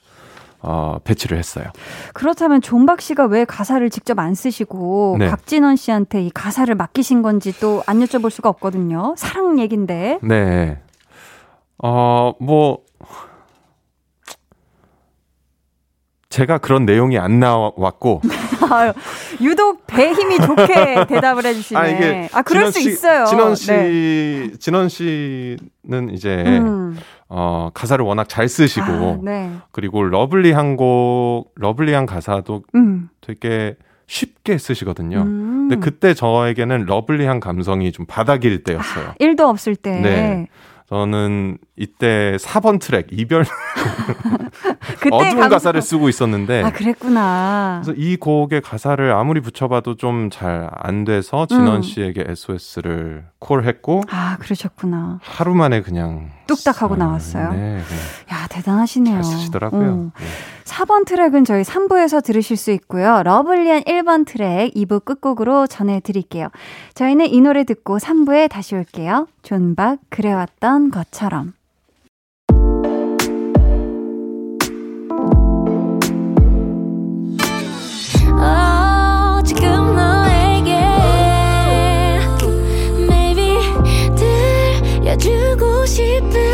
어, 배치를 했어요. 그렇다면 존박 씨가 왜 가사를 직접 안 쓰시고 네. 곽진언 씨한테 이 가사를 맡기신 건지 또 안 여쭤볼 수가 없거든요. 사랑 얘긴데. 네. 어, 뭐 제가 그런 내용이 안 나왔고 아유, 유독 배 힘이 좋게 대답을 해주시네. 아 이게 아, 그럴 진원 수 씨- 있어요. 진원 씨, 네. 진원 씨는 이제 음. 어, 가사를 워낙 잘 쓰시고 아, 네. 그리고 lovely한 곡, lovely한 가사도 음. 되게 쉽게 쓰시거든요. 음. 근데 그때 저에게는 lovely한 감성이 좀 바닥일 때였어요. 일도 없을 때. 네. 저는 이때 4번 트랙 이별 어두운 감성- 가사를 쓰고 있었는데 아 그랬구나. 그래서 이 곡의 가사를 아무리 붙여봐도 좀 잘 안 돼서 진원 음. 씨에게 SOS를 call했고 아 그러셨구나. 하루 만에 그냥 뚝딱 하고 아, 나왔어요? 네, 네. 야 대단하시네요. 잘 쓰시더라고요. 어. 네. 4번 트랙은 저희 3부에서 들으실 수 있고요. lovely한 1번 트랙 2부 끝곡으로 전해드릴게요. 저희는 이 노래 듣고 3부에 다시 올게요. 존박 그래왔던 것처럼. 들려주고 싶은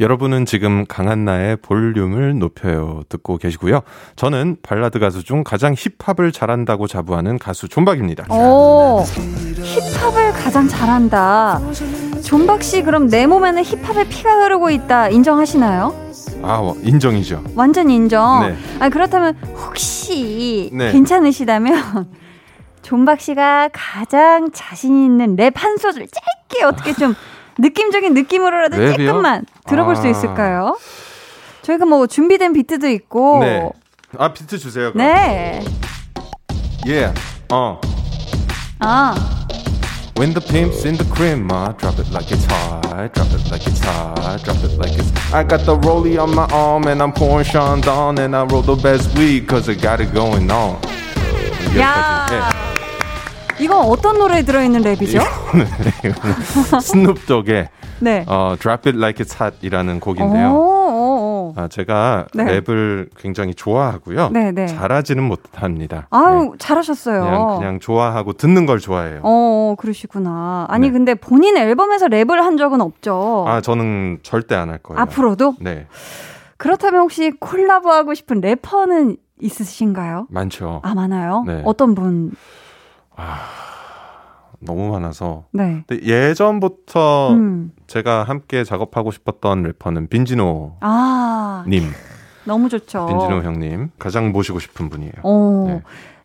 여러분은 지금 강한나의 볼륨을 높여요 듣고 계시고요. 저는 발라드 가수 중 가장 힙합을 잘한다고 자부하는 가수 존박입니다. 오, 힙합을 가장 잘한다. 존박 씨 그럼 내 몸에는 힙합의 피가 흐르고 있다 인정하시나요? 아 어, 인정이죠. 완전 인정. 네. 아 그렇다면 혹시 네. 괜찮으시다면 존박 씨가 가장 자신 있는 랩 한 소절 짧게 어떻게 좀 느낌적인 느낌으로라도 랩이요? 조금만 들어볼 수 아. 있을까요? 저희가 뭐 준비된 비트도 있고 네. 아 비트 주세요. 그럼. 네. 예. 어. 아, When the pimp's in the crib, ma, drop it like it's hot, drop it like it's hot, drop it like it's. I got the rollie on my arm and I'm pouring Sean Don and I roll the best weed cause I got it going on. 야. 여기까지. 이건 어떤 노래에 들어있는 랩이죠? 네. 스눕독의 네. 어, Drop It Like It's Hot이라는 곡인데요. 아, 제가 네. 랩을 굉장히 좋아하고요. 네, 네. 잘하지는 못합니다. 아유, 네. 잘하셨어요. 그냥 그냥 좋아하고 듣는 걸 좋아해요. 어, 그러시구나. 아니, 네. 근데 본인 앨범에서 랩을 한 적은 없죠. 아, 저는 절대 안 할 거예요. 앞으로도? 네, 그렇다면 혹시 콜라보하고 싶은 래퍼는 있으신가요? 많죠. 아, 많아요? 네. 어떤 분? 너무 많아서. 네. 근데 예전부터 음. 제가 함께 작업하고 싶었던 래퍼는 빈지노 아, 님, 너무 좋죠. 빈지노 형님 가장 모시고 싶은 분이에요. 어, 네.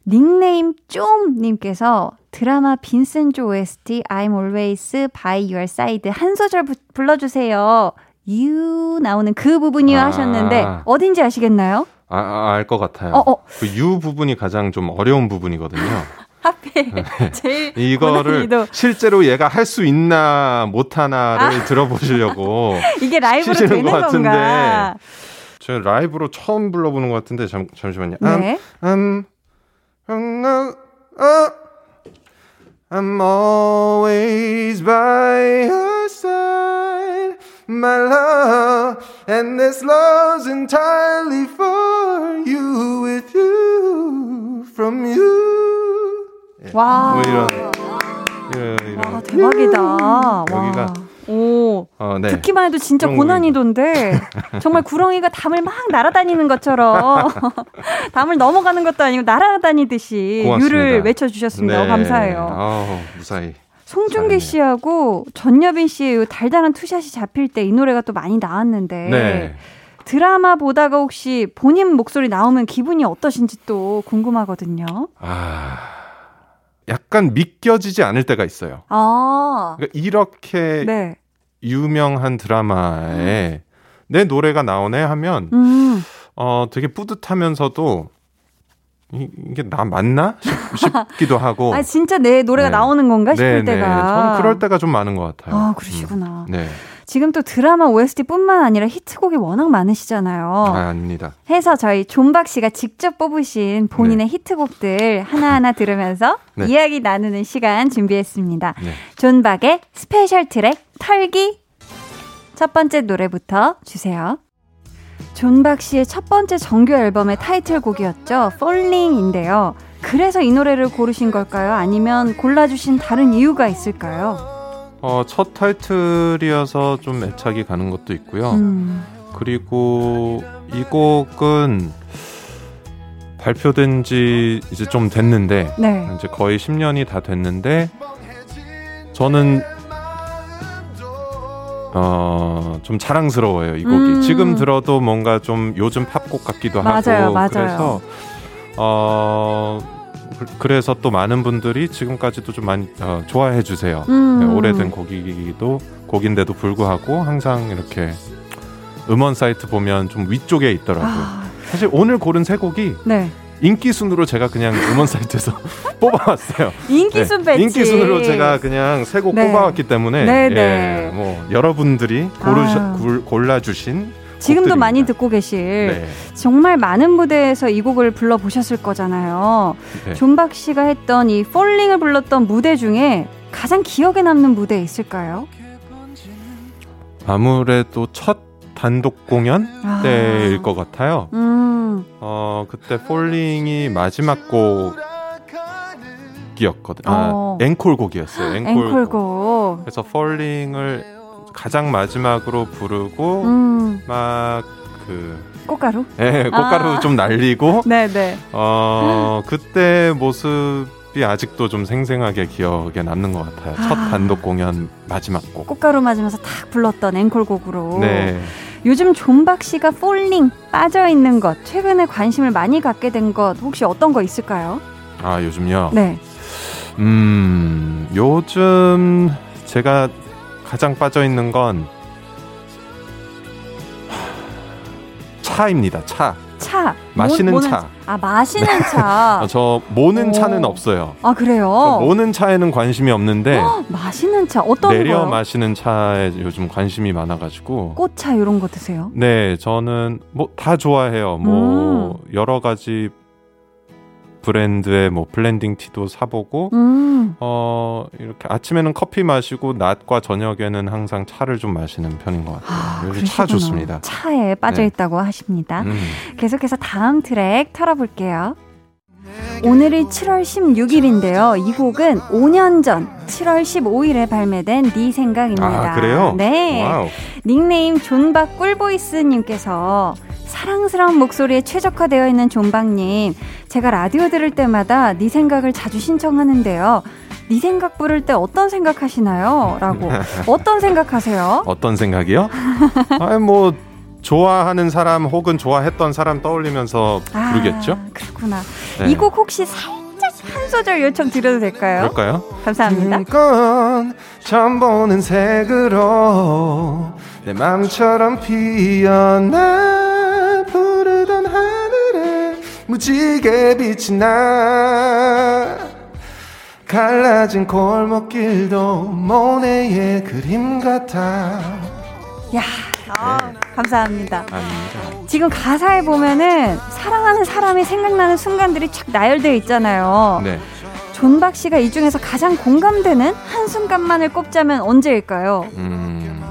닉네임 좀님께서 드라마 빈센조 OST I'm always by your side 한 소절 부- 불러주세요. You 나오는 그 부분이요 아. 하셨는데 어딘지 아시겠나요? 아, 아, 알 것 같아요. 어, 어. 그유 부분이 가장 좀 어려운 부분이거든요. 하필 제일 네. 이거를 고난이도. 실제로 얘가 할 수 있나 못 하나를 아. 들어보시려고 이게 라이브로 되는 것 같은데. 건가? 제가 라이브로 처음 불러보는 것 같은데 잠, 잠시만요. 음, 네. I'm, I'm, oh, I'm always by your side, my love, and this love's entirely for you, with you, from you. 와. 뭐 이런, 이런, 이런. 와, 대박이다. 와. 여기가 오. 어, 네. 듣기만 해도 진짜 고난이도인데 정말 구렁이가 담을 막 날아다니는 것처럼 담을 넘어가는 것도 아니고 날아다니듯이 고맙습니다. 유를 외쳐주셨습니다. 네. 감사해요. 아우, 무사히. 송중기. 씨하고 전여빈 씨의 이 달달한 투샷이 잡힐 때 이 노래가 또 많이 나왔는데 네. 드라마 보다가 혹시 본인 목소리 나오면 기분이 어떠신지 또 궁금하거든요. 아, 약간 믿겨지지 않을 때가 있어요. 아, 그러니까 이렇게 네. 유명한 드라마에 내 노래가 나오네 하면 음, 어 되게 뿌듯하면서도 이, 이게 나 맞나 싶, 기도 하고 아 진짜 내 노래가 네. 나오는 건가 싶을 네, 네. 때가. 저는 그럴 때가 좀 많은 것 같아요. 아, 그러시구나. 음, 네, 지금 또 드라마 OST뿐만 아니라 히트곡이 워낙 많으시잖아요. 아, 아닙니다. 해서 저희 존박 씨가 직접 뽑으신 본인의 히트곡들 하나하나 들으면서 네. 이야기 나누는 시간 준비했습니다. 네. 존박의 special 트랙 털기. 첫 번째 노래부터 주세요. 존박 씨의 첫 번째 정규 앨범의 타이틀곡이었죠. Falling인데요. 그래서 이 노래를 고르신 걸까요? 아니면 골라주신 다른 이유가 있을까요? 어, 첫 타이틀이어서 좀 애착이 가는 것도 있고요. 음, 그리고 이 곡은 발표된 지 이제 좀 됐는데 네. 이제 거의 10년이 다 됐는데 저는 어, 좀 자랑스러워요, 이 곡이. 음. 지금 들어도 뭔가 좀 요즘 팝곡 같기도 맞아요, 하고 맞아요. 그래서 어 그- 그래서 또 많은 분들이 지금까지도 좀 많이 어, 좋아해 주세요. 음. 네, 오래된 곡이기도 곡인데도 불구하고 항상 이렇게 음원 사이트 보면 좀 위쪽에 있더라고요. 아, 사실 오늘 고른 세 곡이 네. 인기 순으로 제가 그냥 음원 사이트에서 뽑아왔어요. 인기 순 배치. 인기 순으로 제가 그냥 세곡 네. 뽑아왔기 때문에 네, 예, 네. 뭐 여러분들이 고르셔, 아. 골- 골라주신 지금도 곡들입니다. 많이 듣고 계실 네. 정말 많은 무대에서 이 곡을 불러 보셨을 거잖아요. 네. 존박 씨가 했던 이 Falling을 불렀던 무대 중에 가장 기억에 남는 무대 있을까요? 아무래도 첫 단독 공연 아. 때일 것 같아요. 음, 어 그때 Falling이 마지막 곡이었거든요. 아, 어. 앵콜 곡이었어요. 앵콜, 곡. 앵콜곡. 그래서 Falling을 가장 마지막으로 부르고 음, 막그 꽃가루? 예, 꽃가루 아. 좀 날리고 네네. 어 그때 모습이 아직도 좀 생생하게 기억에 남는 것 같아요. 첫 아. 단독 공연 마지막 곡. 꽃가루 맞으면서 탁 불렀던 앵콜곡으로. 네. 요즘 존박 씨가 Falling 빠져 있는 것, 최근에 관심을 많이 갖게 된 것 혹시 어떤 거 있을까요? 아 요즘요. 네. 음 요즘 제가 가장 빠져 있는 건 차입니다. 차. 차. 마시는 모- 차. 아, 마시는 차. 어, 저 모는 오. 차는 없어요. 아, 그래요? 저 모는 차에는 관심이 없는데 헉, 마시는 차. 어떤 내려 거요? 마시는 차에 요즘 관심이 많아가지고. 꽃차 이런 거 드세요? 네, 저는 뭐 다 좋아해요. 뭐 음. 여러 가지 브랜드의 뭐 blending tea도 사보고 음. 어 이렇게 아침에는 커피 마시고 낮과 저녁에는 항상 차를 좀 마시는 편인 것 같아요. 아, 차. 좋습니다. 차에 빠져 네. 있다고 하십니다. 음. 계속해서 다음 트랙 털어볼게요. 오늘이 7월 16일인데요. 이 곡은 5년 전 7월 15일에 발매된 네 생각입니다. 아 그래요? 네. Wow. 닉네임 존박 꿀보이스님께서 사랑스러운 목소리에 최적화되어 있는 존박님, 제가 라디오 들을 때마다 네 생각을 자주 신청하는데요. 네 생각 부를 때 어떤 생각하시나요? 라고. 어떤 생각하세요? 어떤 생각이요? 아니 뭐 좋아하는 사람 혹은 좋아했던 사람 떠올리면서 부르겠죠? 아, 그렇구나. 네. 이곡 혹시 살짝 한 소절 요청 드려도 될까요? 그럴까요? 감사합니다. 건 처음 보는 색으로 내 맘처럼 피어나 무지개 빛이 나 갈라진 골목길도 모네의 그림 같아 야, 아, 감사합니다. 아닙니다 지금 가사에 보면은 사랑하는 사람이 생각나는 순간들이 쫙 나열되어 있잖아요. 네. 존박 씨가 이 중에서 가장 공감되는 한 순간만을 꼽자면 언제일까요? 음,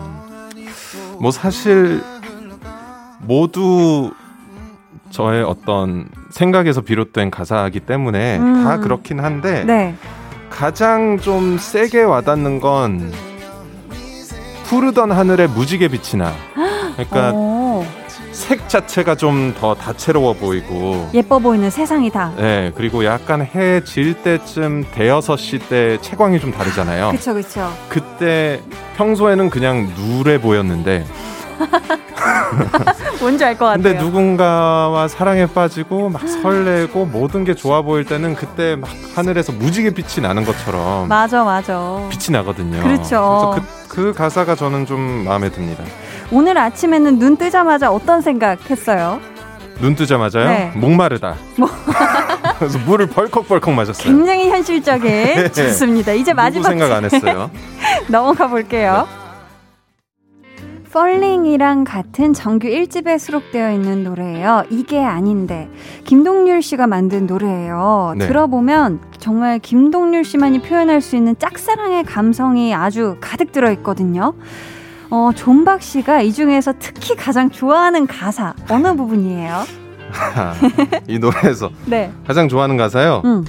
뭐 사실 모두 저의 어떤 생각에서 비롯된 가사이기 때문에 음. 다 그렇긴 한데 네. 가장 좀 세게 와닿는 건 푸르던 하늘에 무지개 빛이 나. 그러니까 오, 색 자체가 좀 더 다채로워 보이고 예뻐 보이는 세상이 다. 네, 그리고 약간 해 질 때쯤 대여섯 시 때 채광이 좀 다르잖아요. 그쵸, 그쵸. 그때 평소에는 그냥 누래 보였는데 뭔지 알 것 같아요. 근데 누군가와 사랑에 빠지고 막 설레고 모든 게 좋아 보일 때는 그때 막 하늘에서 무지개 빛이 나는 것처럼 맞아, 맞아. 빛이 나거든요. 그렇죠. 그래서 그, 그 가사가 저는 좀 마음에 듭니다. 오늘 아침에는 눈 뜨자마자 어떤 생각 했어요? 눈 뜨자마자요. 네. 목마르다. 그래서 물을 벌컥벌컥 마셨어요. 굉장히 현실적인 좋습니다. 이제 마지막 생각 안 했어요. 넘어가 볼게요. 펄링이랑 같은 정규 1집에 수록되어 있는 노래예요. 이게 아닌데 김동률 씨가 만든 노래예요. 네. 들어보면 정말 김동률 씨만이 표현할 수 있는 짝사랑의 감성이 아주 가득 들어 있거든요. 어, 존박 씨가 이 중에서 특히 가장 좋아하는 가사 어느 부분이에요? 이 노래에서 네. 가장 좋아하는 가사요. 음.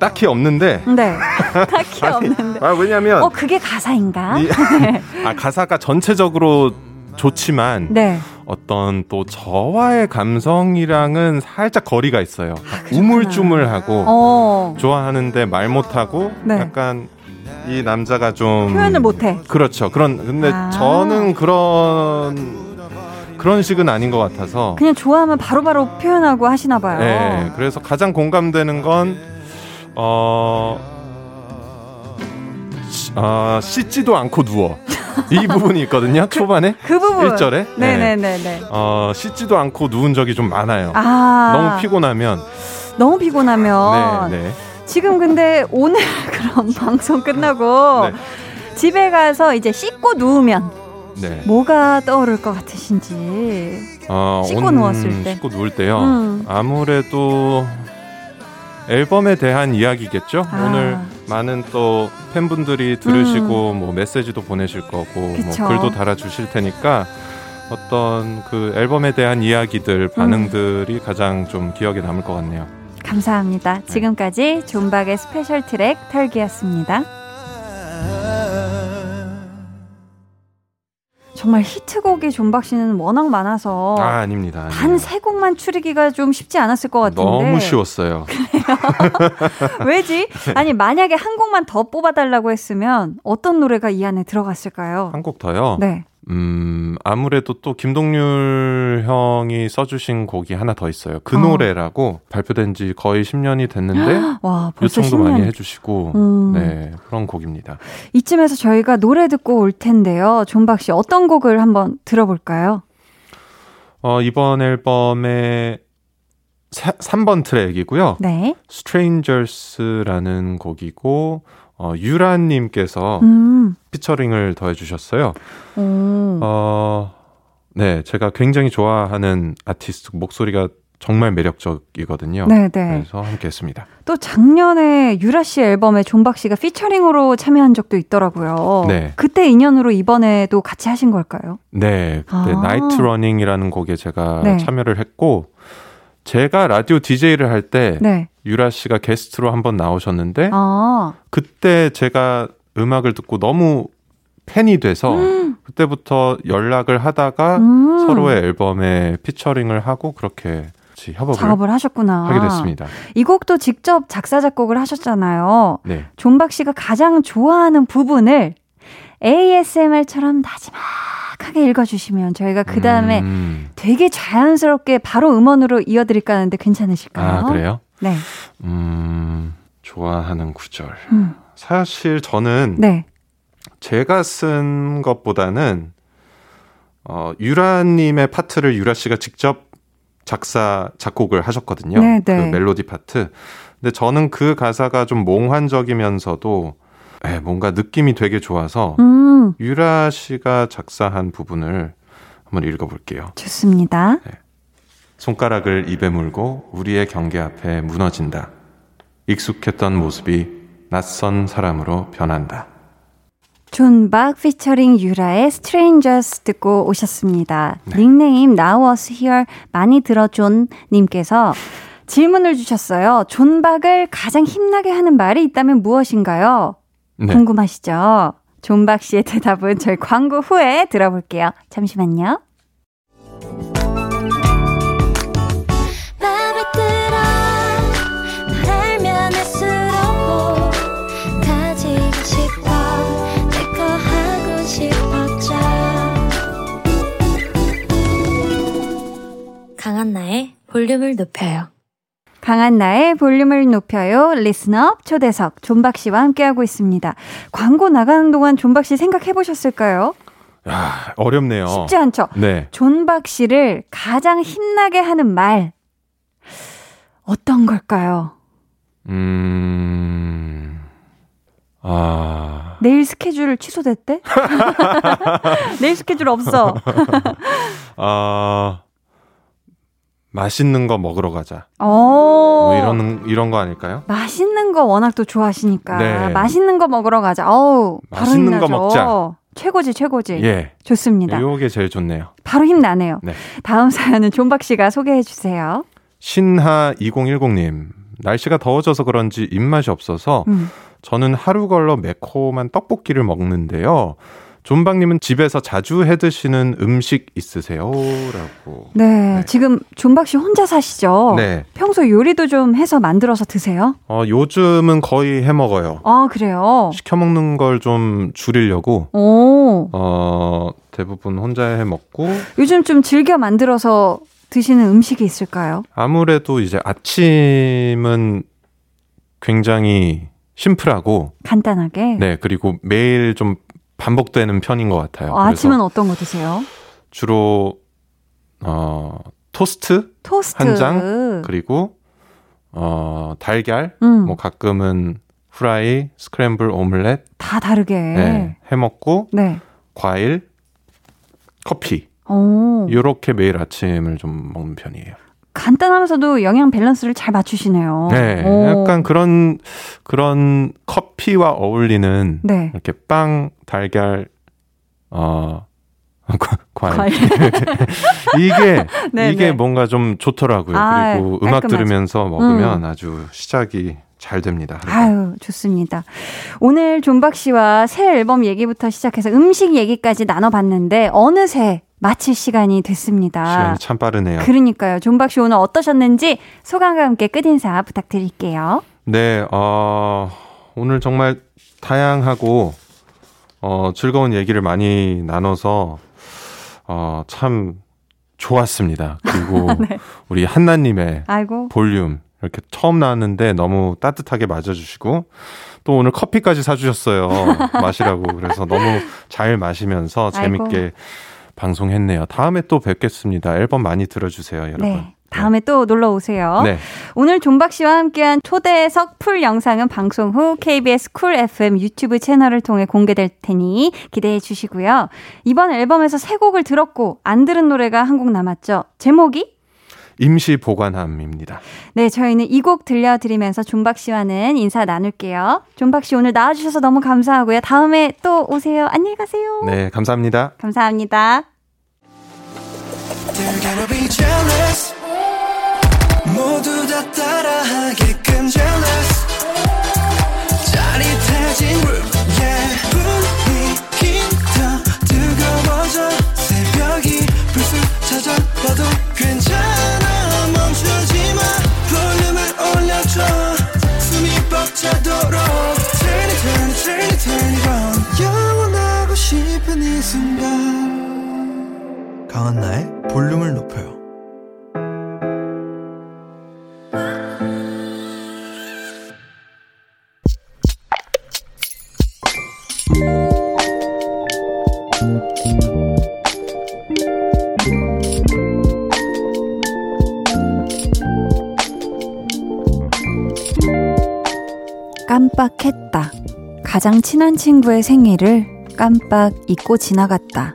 딱히 없는데. 네. 딱히 없는데. 아 왜냐면 어, 그게 가사인가? 이- 아 가사가 전체적으로 좋지만 네. 어떤 또 저와의 감성이랑은 살짝 거리가 있어요. 그렇구나. 우물쭈물하고 어. 좋아하는데 말 못하고 네. 약간 이 남자가 좀 표현을 못해. 그렇죠. 그런 근데 아. 저는 그런 그런 식은 아닌 것 같아서 그냥 좋아하면 바로바로 표현하고 하시나 봐요. 네, 그래서 가장 공감되는 건 어. 시- 아, 씻지도 않고 누워. 이 부분이 있거든요. 초반에 그 부분. 1절에. 네네 네 네. 어, 씻지도 않고 누운 적이 좀 많아요. 아. 너무 피곤하면. 너무 피곤하면. 네, 네. 지금 근데 오늘 그럼 방송 끝나고 네. 집에 가서 이제 씻고 누우면 네. 뭐가 떠오를 것 같으신지. 어, 씻고 온- 누웠을 때. 씻고 누울 때요. 음. 아무래도 앨범에 대한 이야기겠죠. 아. 오늘 많은 또 팬분들이 들으시고 뭐 메시지도 보내실 거고 뭐 음. 그쵸. 글도 달아 주실 테니까 어떤 그 앨범에 대한 이야기들 반응들이 가장 좀 기억에 남을 것 같네요. 감사합니다. 지금까지 존박의 special 트랙 털기였습니다. 정말 히트곡이 존박 씨는 워낙 많아서 아 아닙니다. 단 세 곡만 추리기가 좀 쉽지 않았을 것 같은데 너무 쉬웠어요. 왜지? 아니 만약에 한 곡만 더 뽑아달라고 했으면 어떤 노래가 이 안에 들어갔을까요? 한 곡 더요. 네. 음, 아무래도 또 김동률 형이 써주신 곡이 하나 더 있어요. 그 어. 노래라고 발표된 지 거의 10년이 됐는데 와 요청도 10년. 많이 해주시고 음. 네 그런 곡입니다. 이쯤에서 저희가 노래 듣고 올 텐데요. 존박 씨 어떤 곡을 한번 들어볼까요? 어, 이번 앨범의 3번 트랙이고요. 네. Strangers라는 곡이고 어, 유라님께서 음. 피처링을 더해주셨어요. 오. 어, 네, 제가 굉장히 좋아하는 아티스트 목소리가 정말 매력적이거든요. 네네. 그래서 함께했습니다. 또 작년에 유라 씨 앨범에 존박 씨가 피처링으로 참여한 적도 있더라고요. 네. 그때 인연으로 이번에도 같이 하신 걸까요? 네, 그때 아. Night Running이라는 곡에 제가 네. 참여를 했고 제가 라디오 DJ를 할때 네. 유라 씨가 게스트로 한번 나오셨는데 아. 그때 제가 음악을 듣고 너무 팬이 돼서 그때부터 연락을 하다가 음. 서로의 앨범에 피처링을 하고 그렇게 협업을 작업을 하셨구나. 하게 됐습니다. 이 곡도 직접 작사 작곡을 하셨잖아요. 네. 존박 씨가 가장 좋아하는 부분을 ASMR처럼 나지막하게 읽어주시면 저희가 그 다음에 음. 되게 자연스럽게 바로 음원으로 이어드릴까 하는데 괜찮으실까요? 아 그래요? 네. 음 좋아하는 구절. 음. 사실 저는 네. 제가 쓴 것보다는 어, 유라님의 파트를 유라 씨가 직접 작사 작곡을 하셨거든요. 네, 그 네. 멜로디 파트. 근데 저는 그 가사가 좀 몽환적이면서도 에, 뭔가 느낌이 되게 좋아서 음, 유라 씨가 작사한 부분을 한번 읽어볼게요. 좋습니다. 손가락을 입에 물고 우리의 경계 앞에 무너진다. 익숙했던 모습이 낯선 사람으로 변한다. 존박 피처링 유라의 Strangers 듣고 오셨습니다. 네. 닉네임 Now Was Here 많이 들어존 님께서 질문을 주셨어요. 존박을 가장 힘나게 하는 말이 있다면 무엇인가요? 네. 궁금하시죠? 존박 씨의 대답은 저희 광고 후에 들어볼게요. 잠시만요. 강한나의 볼륨을 높여요 강한나의 볼륨을 높여요. Listener Up 초대석 존박 씨와 함께하고 있습니다. 광고 나가는 동안 존박 씨 생각해 보셨을까요? 야, 어렵네요. 쉽지 않죠? 네. 존박 씨를 가장 힘나게 하는 말 어떤 걸까요? 음. 아. 내일 스케줄 취소됐대? 내일 스케줄 없어. 아. 맛있는 거 먹으러 가자. 오. 뭐 이런 이런 거 아닐까요? 맛있는 거 워낙 또 좋아하시니까 네. 맛있는 거 먹으러 가자. 어우, 맛있는 거. 먹자. 최고지, 최고지. 예. 좋습니다. 요게 제일 좋네요. 바로 힘나네요. 네. 다음 사연은 존박 씨가 소개해 주세요. 신하 2010님. 날씨가 더워져서 그런지 입맛이 없어서 음. 저는 하루 걸러 매콤한 떡볶이를 먹는데요. 존박님은 집에서 자주 해 드시는 음식 있으세요? 라고. 네, 네. 지금 존박 씨 혼자 사시죠? 네. 평소 요리도 좀 해서 만들어서 드세요? 어, 요즘은 거의 해 먹어요. 아, 그래요? 시켜 먹는 걸 좀 줄이려고 오, 어, 대부분 혼자 해 먹고 요즘 좀 즐겨 만들어서 드시는 음식이 있을까요? 아무래도 이제 아침은 굉장히 심플하고 간단하게. 네, 그리고 매일 좀 반복되는 편인 것 같아요. 어, 아침은 어떤 거 드세요? 주로 어, 토스트 토스트. 한 장? 그리고 어, 달걀 음, 뭐 가끔은 후라이, 스크램블 오믈렛 다 다르게. 네, 해 먹고 네. 과일, 커피 오, 이렇게 매일 아침을 좀 먹는 편이에요. 간단하면서도 영양 밸런스를 잘 맞추시네요. 네, 오. 약간 그런 그런 커피와 어울리는 네. 이렇게 빵, 달걀, 어 과- 과일. 이게 네, 이게 네. 뭔가 좀 좋더라고요. 아, 그리고 음악 깔끔하죠. 들으면서 먹으면 아주 시작이 잘 됩니다. 아유, 좋습니다. 오늘 존박 씨와 새 앨범 얘기부터 시작해서 음식 얘기까지 나눠봤는데, 어느새 마칠 시간이 됐습니다. 시간이 참 빠르네요. 그러니까요. 존박 씨 오늘 어떠셨는지 소감과 함께 끝인사 부탁드릴게요. 네, 어, 오늘 정말 다양하고 어, 즐거운 얘기를 많이 나눠서 어, 참 좋았습니다. 그리고 네. 우리 한나님의 아이고. 볼륨 이렇게 처음 나왔는데 너무 따뜻하게 맞아주시고 또 오늘 커피까지 사주셨어요 마시라고 그래서 너무 잘 마시면서 아이고. 방송했네요. 다음에 또 뵙겠습니다. 앨범 많이 들어주세요, 여러분. 네. 다음에 또 놀러 오세요. 네. 오늘 존박 씨와 함께한 초대석 full 영상은 방송 후 KBS 쿨 FM 유튜브 채널을 통해 공개될 테니 기대해 주시고요. 이번 앨범에서 세 곡을 들었고 안 들은 노래가 한 곡 남았죠. 제목이? 임시 보관함입니다. 네, 저희는 이 곡 들려드리면서 존박 씨와는 인사 나눌게요. 존박 씨 오늘 나와주셔서 너무 감사하고요. 다음에 또 오세요. 안녕히 가세요. 네, 감사합니다. 감사합니다. 싶은 이 순간 강한나의 볼륨을 높여요. 깜빡했다. 가장 친한 친구의 생일을 깜빡 잊고 지나갔다.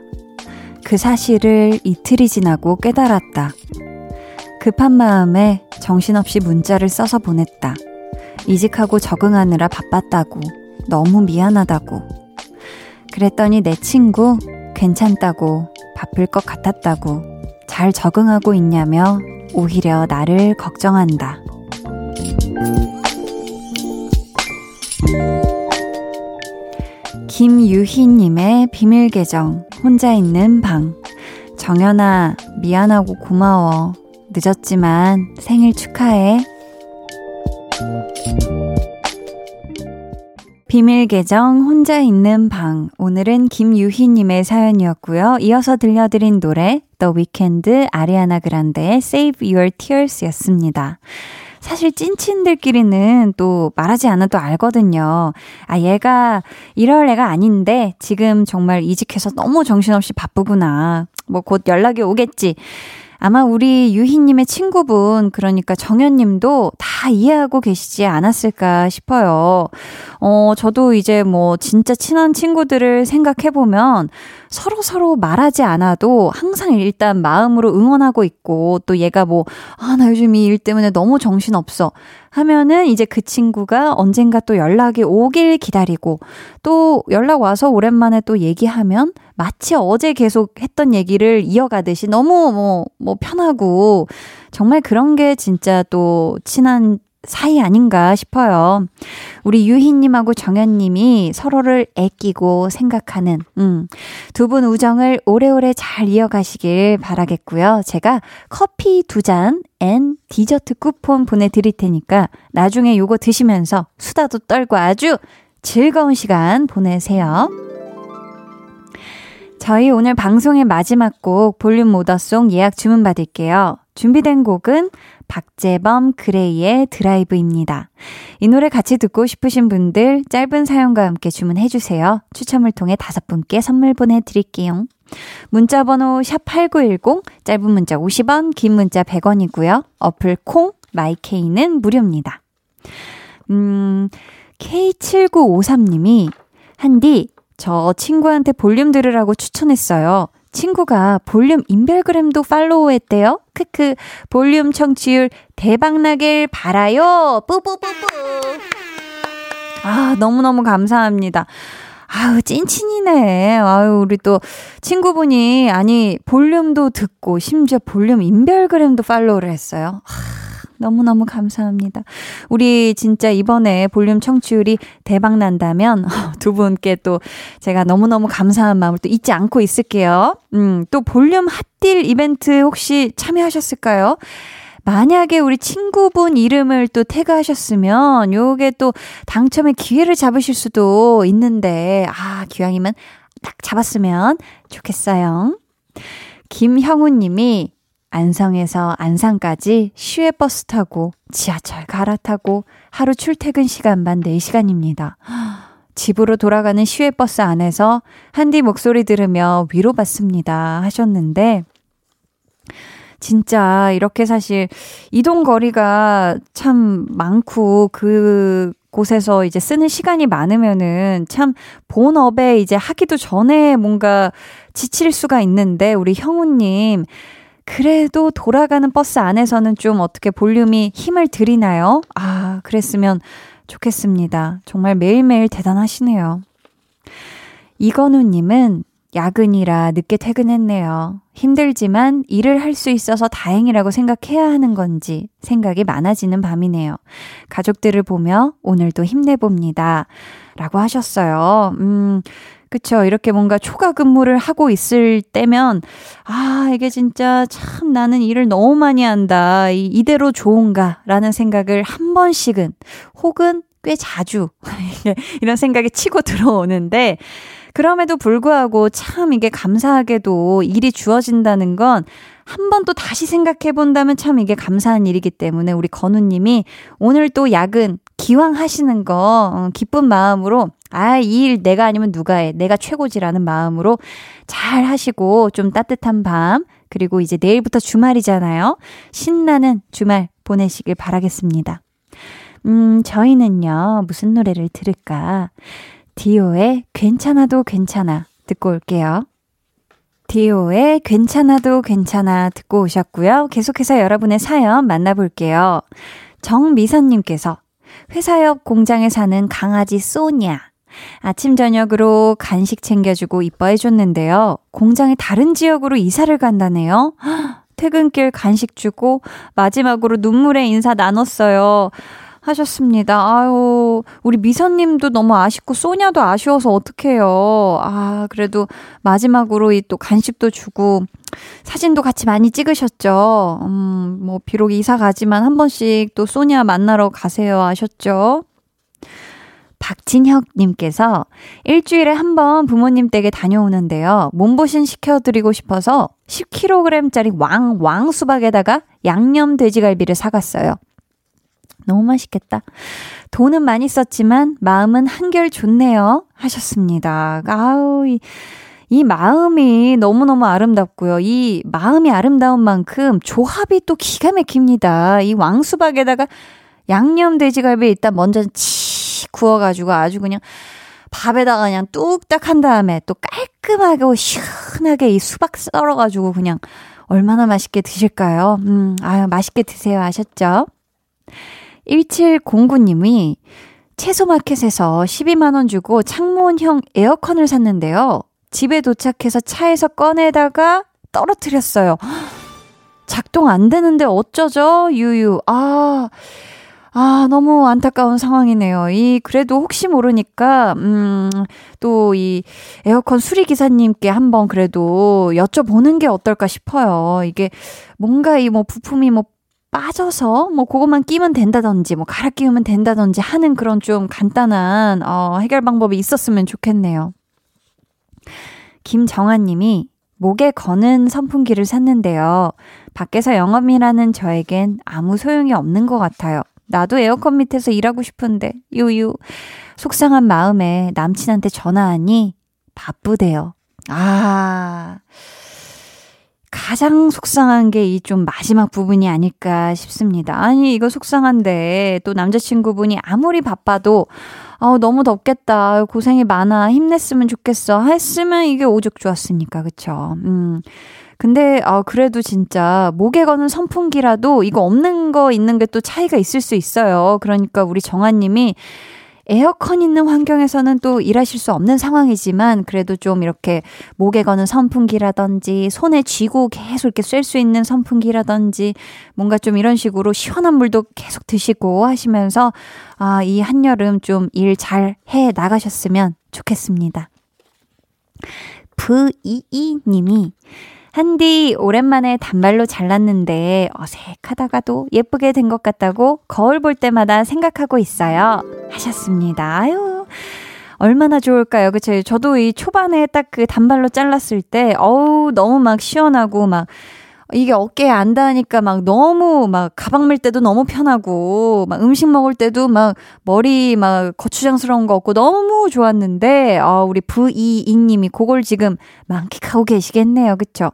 그 사실을 이틀이 지나고 깨달았다. 급한 마음에 정신없이 문자를 써서 보냈다. 이직하고 적응하느라 바빴다고. 너무 미안하다고. 그랬더니 내 친구 괜찮다고. 바쁠 것 같았다고. 잘 적응하고 있냐며 오히려 나를 걱정한다. 김유희님의 비밀 계정, 혼자 있는 방. 정연아, 미안하고 고마워. 늦었지만 생일 축하해. 비밀 계정, 혼자 있는 방. 오늘은 김유희님의 사연이었고요. 이어서 들려드린 노래, The Weeknd, 아리아나 그란데의 Save Your Tears 였습니다. 사실 찐친들끼리는 또 말하지 않아도 알거든요. 아, 얘가 이럴 애가 아닌데 지금 정말 이직해서 너무 정신없이 바쁘구나. 뭐 곧 연락이 오겠지. 아마 우리 유희님의 친구분, 그러니까 정현님도 다 이해하고 계시지 않았을까 싶어요. 어, 저도 이제 뭐 진짜 친한 친구들을 생각해보면 서로 서로 말하지 않아도 항상 일단 마음으로 응원하고 있고 또 얘가 뭐, 아, 나 요즘 이 일 때문에 너무 정신없어. 하면은 이제 그 친구가 언젠가 또 연락이 오길 기다리고 또 연락 와서 오랜만에 또 얘기하면 마치 어제 계속 했던 얘기를 이어가듯이 너무 뭐, 뭐 편하고 정말 그런 게 진짜 또 친한 사이 아닌가 싶어요. 우리 유희님하고 정현님이 서로를 애끼고 생각하는, 음, 두 분 우정을 오래오래 잘 이어가시길 바라겠고요. 제가 커피 두 잔 and 디저트 쿠폰 보내드릴 테니까 나중에 요거 드시면서 수다도 떨고 아주 즐거운 시간 보내세요. 저희 오늘 방송의 마지막 곡 볼륨 오더송 예약 주문 받을게요. 준비된 곡은 박재범 그레이의 드라이브입니다. 이 노래 같이 듣고 싶으신 분들 짧은 사연과 함께 주문해 주세요. 추첨을 통해 다섯 분께 선물 보내 드릴게요. 문자 번호 샵8910 짧은 문자 50원, 긴 문자 100원이고요. 어플 콩 마이케이는 무료입니다. 음, K7953님이 한디 저 친구한테 볼륨 들으라고 추천했어요. 친구가 볼륨 인별그램도 follow 했대요. 크크 볼륨 청취율 대박나길 바라요. 뿌뿌뿌뿌. 아 너무너무 감사합니다. 아유 찐친이네. 아유 우리 또 친구분이 아니 볼륨도 듣고 심지어 볼륨 인별그램도 follow를 했어요. 하, 너무너무 감사합니다. 우리 진짜 이번에 볼륨 청취율이 대박 난다면 두 분께 또 제가 너무너무 감사한 마음을 또 잊지 않고 있을게요. 음, 또 볼륨 hot deal 이벤트 혹시 참여하셨을까요? 만약에 우리 친구분 이름을 또 태그하셨으면 요게 또 당첨의 기회를 잡으실 수도 있는데 아, 기왕이면 딱 잡았으면 좋겠어요. 김형우 님이 안성에서 안산까지 시외버스 타고 지하철 갈아타고 하루 출퇴근 시간만 4시간입니다. 집으로 돌아가는 시외버스 안에서 한디 목소리 들으며 위로받습니다 하셨는데 진짜 이렇게 사실 이동 거리가 참 많고 그 곳에서 이제 쓰는 시간이 많으면은 참 본업에 이제 하기도 전에 뭔가 지칠 수가 있는데 우리 형우님 그래도 돌아가는 버스 안에서는 좀 어떻게 볼륨이 힘을 들이나요? 아, 그랬으면 좋겠습니다. 정말 매일매일 대단하시네요. 이건우님은 야근이라 늦게 퇴근했네요. 힘들지만 일을 할 수 있어서 다행이라고 생각해야 하는 건지 생각이 많아지는 밤이네요. 가족들을 보며 오늘도 힘내봅니다. 라고 하셨어요. 음, 그쵸. 이렇게 뭔가 초과 근무를 하고 있을 때면, 아, 이게 진짜 참 나는 일을 너무 많이 한다. 이, 이대로 좋은가? 라는 생각을 한 번씩은, 혹은 꽤 자주, 이런 생각이 치고 들어오는데, 그럼에도 불구하고 참 이게 감사하게도 일이 주어진다는 건 한 번 또 다시 생각해 본다면 참 이게 감사한 일이기 때문에 우리 건우님이 오늘 또 야근 기왕 하시는 거 어, 기쁜 마음으로 아, 이 일 내가 아니면 누가 해. 내가 최고지라는 마음으로 잘 하시고 좀 따뜻한 밤 그리고 이제 내일부터 주말이잖아요. 신나는 주말 보내시길 바라겠습니다. 음, 저희는요. 무슨 노래를 들을까? 디오의 괜찮아도 괜찮아 듣고 올게요. 디오의 괜찮아도 괜찮아 듣고 오셨고요. 계속해서 여러분의 사연 만나볼게요. 정미선님께서 회사 옆 공장에 사는 강아지 소냐. 아침 저녁으로 간식 챙겨주고 이뻐해줬는데요. 공장의 다른 지역으로 이사를 간다네요. 퇴근길 간식 주고 마지막으로 눈물의 인사 나눴어요. 하셨습니다. 아유, 우리 미선님도 너무 아쉽고 소냐도 아쉬워서 어떡해요. 아, 그래도 마지막으로 이 또 간식도 주고 사진도 같이 많이 찍으셨죠. 음, 뭐 비록 이사 가지만 한 번씩 또 소냐 만나러 가세요 하셨죠. 박진혁님께서 일주일에 한 번 부모님 댁에 다녀오는데요. 몸보신 시켜드리고 싶어서 10kg짜리 왕, 왕 수박에다가 양념 돼지갈비를 사갔어요. 너무 맛있겠다. 돈은 많이 썼지만 마음은 한결 좋네요. 하셨습니다. 아우, 이, 이 마음이 너무너무 아름답고요. 이 마음이 아름다운 만큼 조합이 또 기가 막힙니다. 이 왕수박에다가 양념 돼지갈비 일단 먼저 치 구워가지고 아주 그냥 밥에다가 그냥 뚝딱 한 다음에 또 깔끔하게 시원하게 이 수박 썰어가지고 그냥 얼마나 맛있게 드실까요? 음, 아유, 맛있게 드세요. 아셨죠? 1709님이 채소마켓에서 12만원 주고 창문형 에어컨을 샀는데요. 집에 도착해서 차에서 꺼내다가 떨어뜨렸어요. 작동 안 되는데 어쩌죠? 유유. 아, 아, 너무 안타까운 상황이네요. 이, 그래도 혹시 모르니까, 음, 또 이 에어컨 수리기사님께 한번 그래도 여쭤보는 게 어떨까 싶어요. 이게 뭔가 이 뭐 부품이 뭐 빠져서 뭐 그것만 끼면 된다든지 뭐 갈아 끼우면 된다든지 하는 그런 좀 간단한, 어, 해결 방법이 있었으면 좋겠네요. 김정아 님이 목에 거는 선풍기를 샀는데요. 밖에서 영업이라는 저에겐 아무 소용이 없는 것 같아요. 나도 에어컨 밑에서 일하고 싶은데, 유유. 속상한 마음에 남친한테 전화하니 바쁘대요. 아. 가장 속상한 게 이 좀 마지막 부분이 아닐까 싶습니다. 아니, 이거 속상한데, 또 남자친구분이 아무리 바빠도, 아 너무 덥겠다. 고생이 많아. 힘냈으면 좋겠어. 했으면 이게 오죽 좋았으니까. 그쵸? 음. 근데, 아, 그래도 진짜, 목에 거는 선풍기라도 이거 없는 거 있는 게 또 차이가 있을 수 있어요. 그러니까 우리 정아 님이 에어컨 있는 환경에서는 또 일하실 수 없는 상황이지만 그래도 좀 이렇게 목에 거는 선풍기라든지 손에 쥐고 계속 이렇게 쐴 수 있는 선풍기라든지 뭔가 좀 이런 식으로 시원한 물도 계속 드시고 하시면서 아, 이 한여름 좀 일 잘 해 나가셨으면 좋겠습니다. 부이이 님이 한디 오랜만에 단발로 잘랐는데 어색하다가도 예쁘게 된 것 같다고 거울 볼 때마다 생각하고 있어요. 하셨습니다. 아유. 얼마나 좋을까요? 그쵸? 저도 이 초반에 딱 그 단발로 잘랐을 때, 어우, 너무 막 시원하고, 막, 이게 어깨에 안 닿으니까 막 너무 막 가방 밀 때도 너무 편하고, 막 음식 먹을 때도 막 머리 막 거추장스러운 거 없고 너무 좋았는데, 어, 우리 부이이님이 그걸 지금 만끽하고 계시겠네요. 그쵸?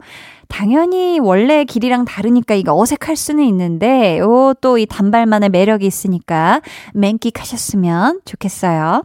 당연히 원래 길이랑 다르니까 이게 어색할 수는 있는데, 요 또 이 단발만의 매력이 있으니까 만끽하셨으면 좋겠어요.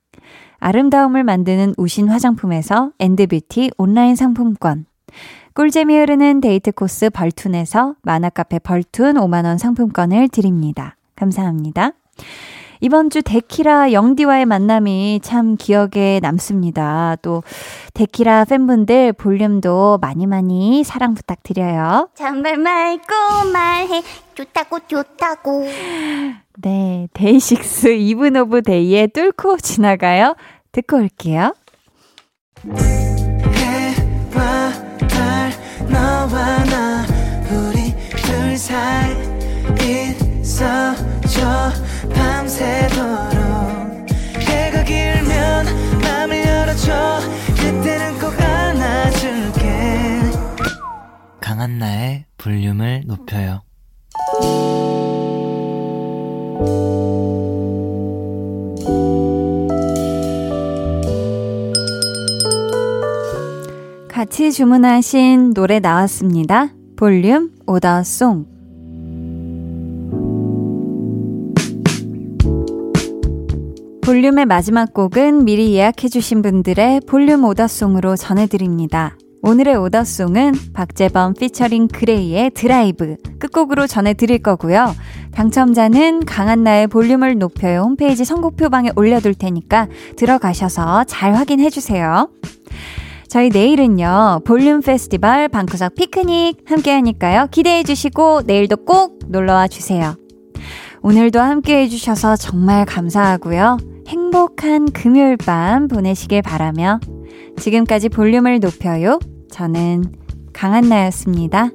아름다움을 만드는 우신 화장품에서 엔드뷰티 온라인 상품권. 꿀잼이 흐르는 데이트 코스 벌툰에서 만화카페 벌툰 5만원 상품권을 드립니다. 감사합니다. 이번 주 데키라 영디와의 만남이 참 기억에 남습니다. 또 데키라 팬분들 볼륨도 많이 많이 사랑 부탁드려요. 정말 말고 말해 좋다고 좋다고 네, 데이식스 이븐 오브 데이의 뚫고 지나가요. 듣고 올게요. 해와 달 너와 나 우리 둘 사이 있어줘 밤새도록 해가 길면 맘을 열어줘 그때는 꼭 안아줄게 강한나의 볼륨을 높여요. 같이 주문하신 노래 나왔습니다. 볼륨 오더송. 볼륨의 마지막 곡은 미리 예약해주신 분들의 볼륨 오더송으로 전해드립니다. 오늘의 오더송은 박재범 피처링 그레이의 드라이브 끝곡으로 전해드릴 거고요. 당첨자는 강한나의 볼륨을 높여요 홈페이지 선곡표방에 올려둘 테니까 들어가셔서 잘 확인해주세요. 저희 내일은요, 볼륨 페스티벌 방구석 피크닉 함께 하니까요. 기대해 주시고 내일도 꼭 놀러 와 주세요. 오늘도 함께 해주셔서 정말 감사하고요. 행복한 금요일 밤 보내시길 바라며 지금까지 볼륨을 높여요. 저는 강한나였습니다.